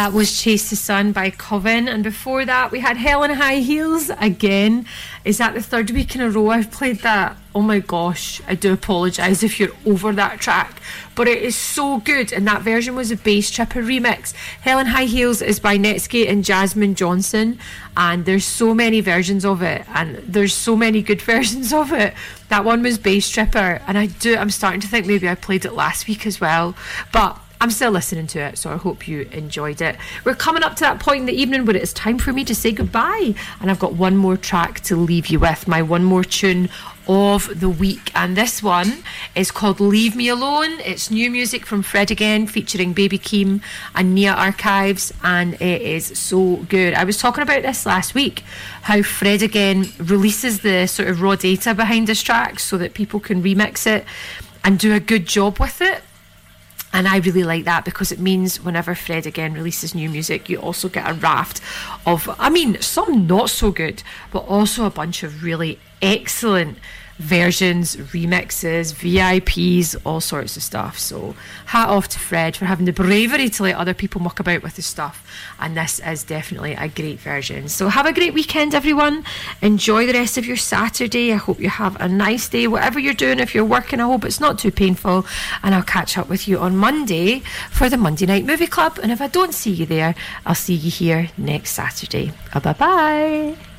That
was Chase the Sun by Coven, and before that we had Helen High Heels again. Is that the third week in a row I've played that? Oh my gosh, I do apologise if you're over that track, but it is so good, and that version was a Basstripper remix. Helen High Heels is by Netsky and Jasmine Johnson, and there's so many versions of it, and there's so many good [laughs] versions of it. That one was Basstripper, and I do. I'm starting to think maybe I played it last week as well, but. I'm still listening to it, so I hope you enjoyed it. We're coming up to that point in the evening where it's time for me to say goodbye. And I've got one more track to leave you with, my one more tune of the week. And this one is called Leave Me Alone. It's new music from Fred Again featuring Baby Keem and Nia Archives, and it is so good. I was talking about this last week how Fred Again releases the sort of raw data behind his tracks so that people can remix it and do a good job with it. And I really like that because it means whenever Fred again releases new music, you also get a raft of, I mean, some not so good, but also a bunch of really excellent versions, remixes, VIPs, all sorts of stuff. So, hat off to Fred for having the bravery to let other people muck about with his stuff. And this is definitely a great version. So, have a great weekend, everyone. Enjoy the rest of your Saturday. I hope you have a nice day, whatever you're doing. If you're working, I hope it's not too painful. And I'll catch up with you on Monday for the Monday Night Movie Club. And if I don't see you there, I'll see you here next Saturday. Bye bye.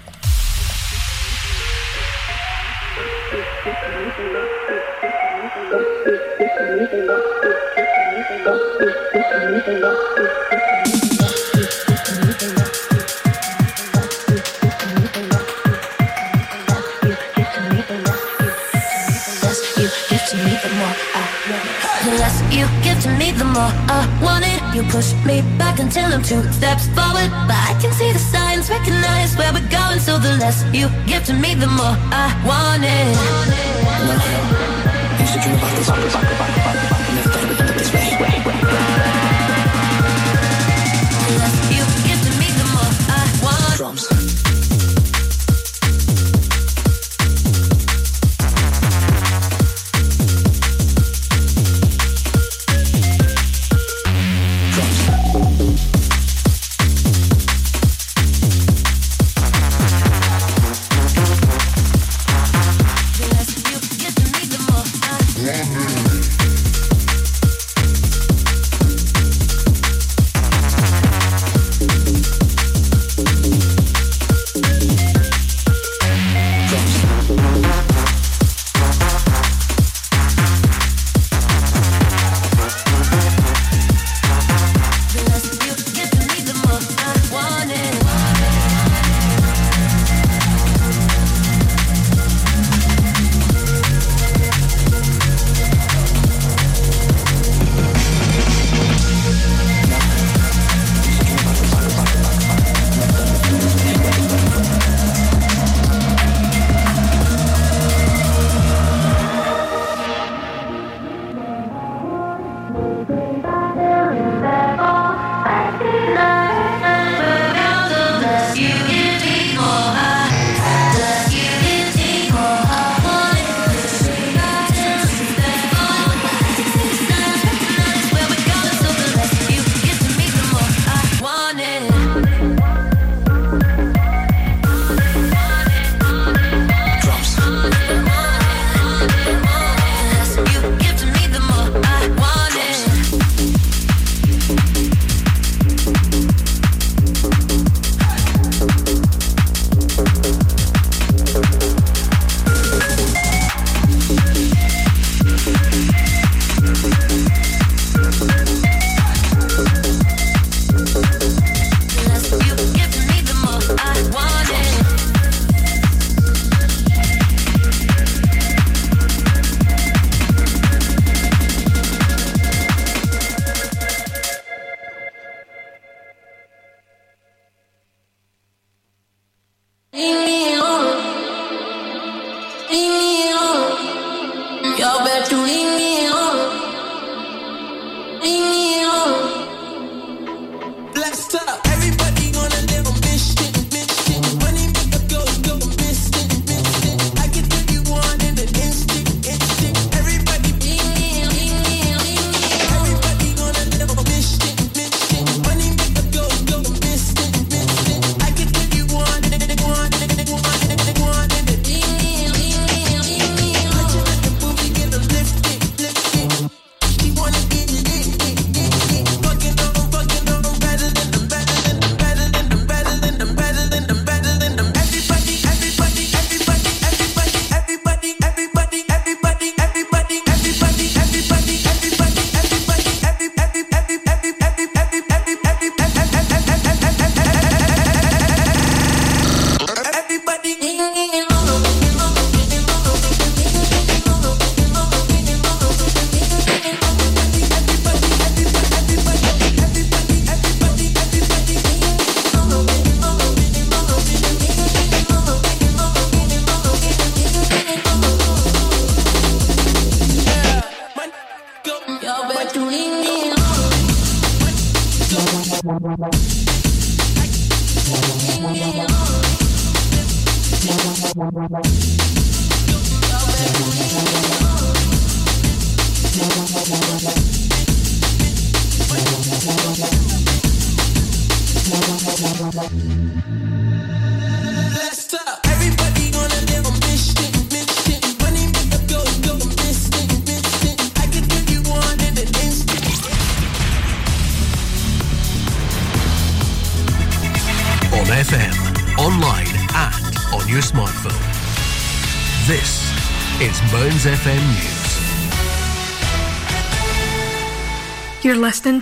The more I want it. You push me back until I'm two steps forward. But I can see the signs, recognize where we're going. So the less you give to me, the more I want it.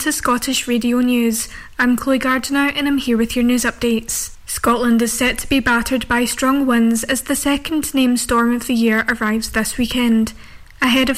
To
Scottish Radio News. I'm Chloe Gardiner and I'm here with your news updates. Scotland is set to be battered by strong winds as the second named storm of the year arrives this weekend.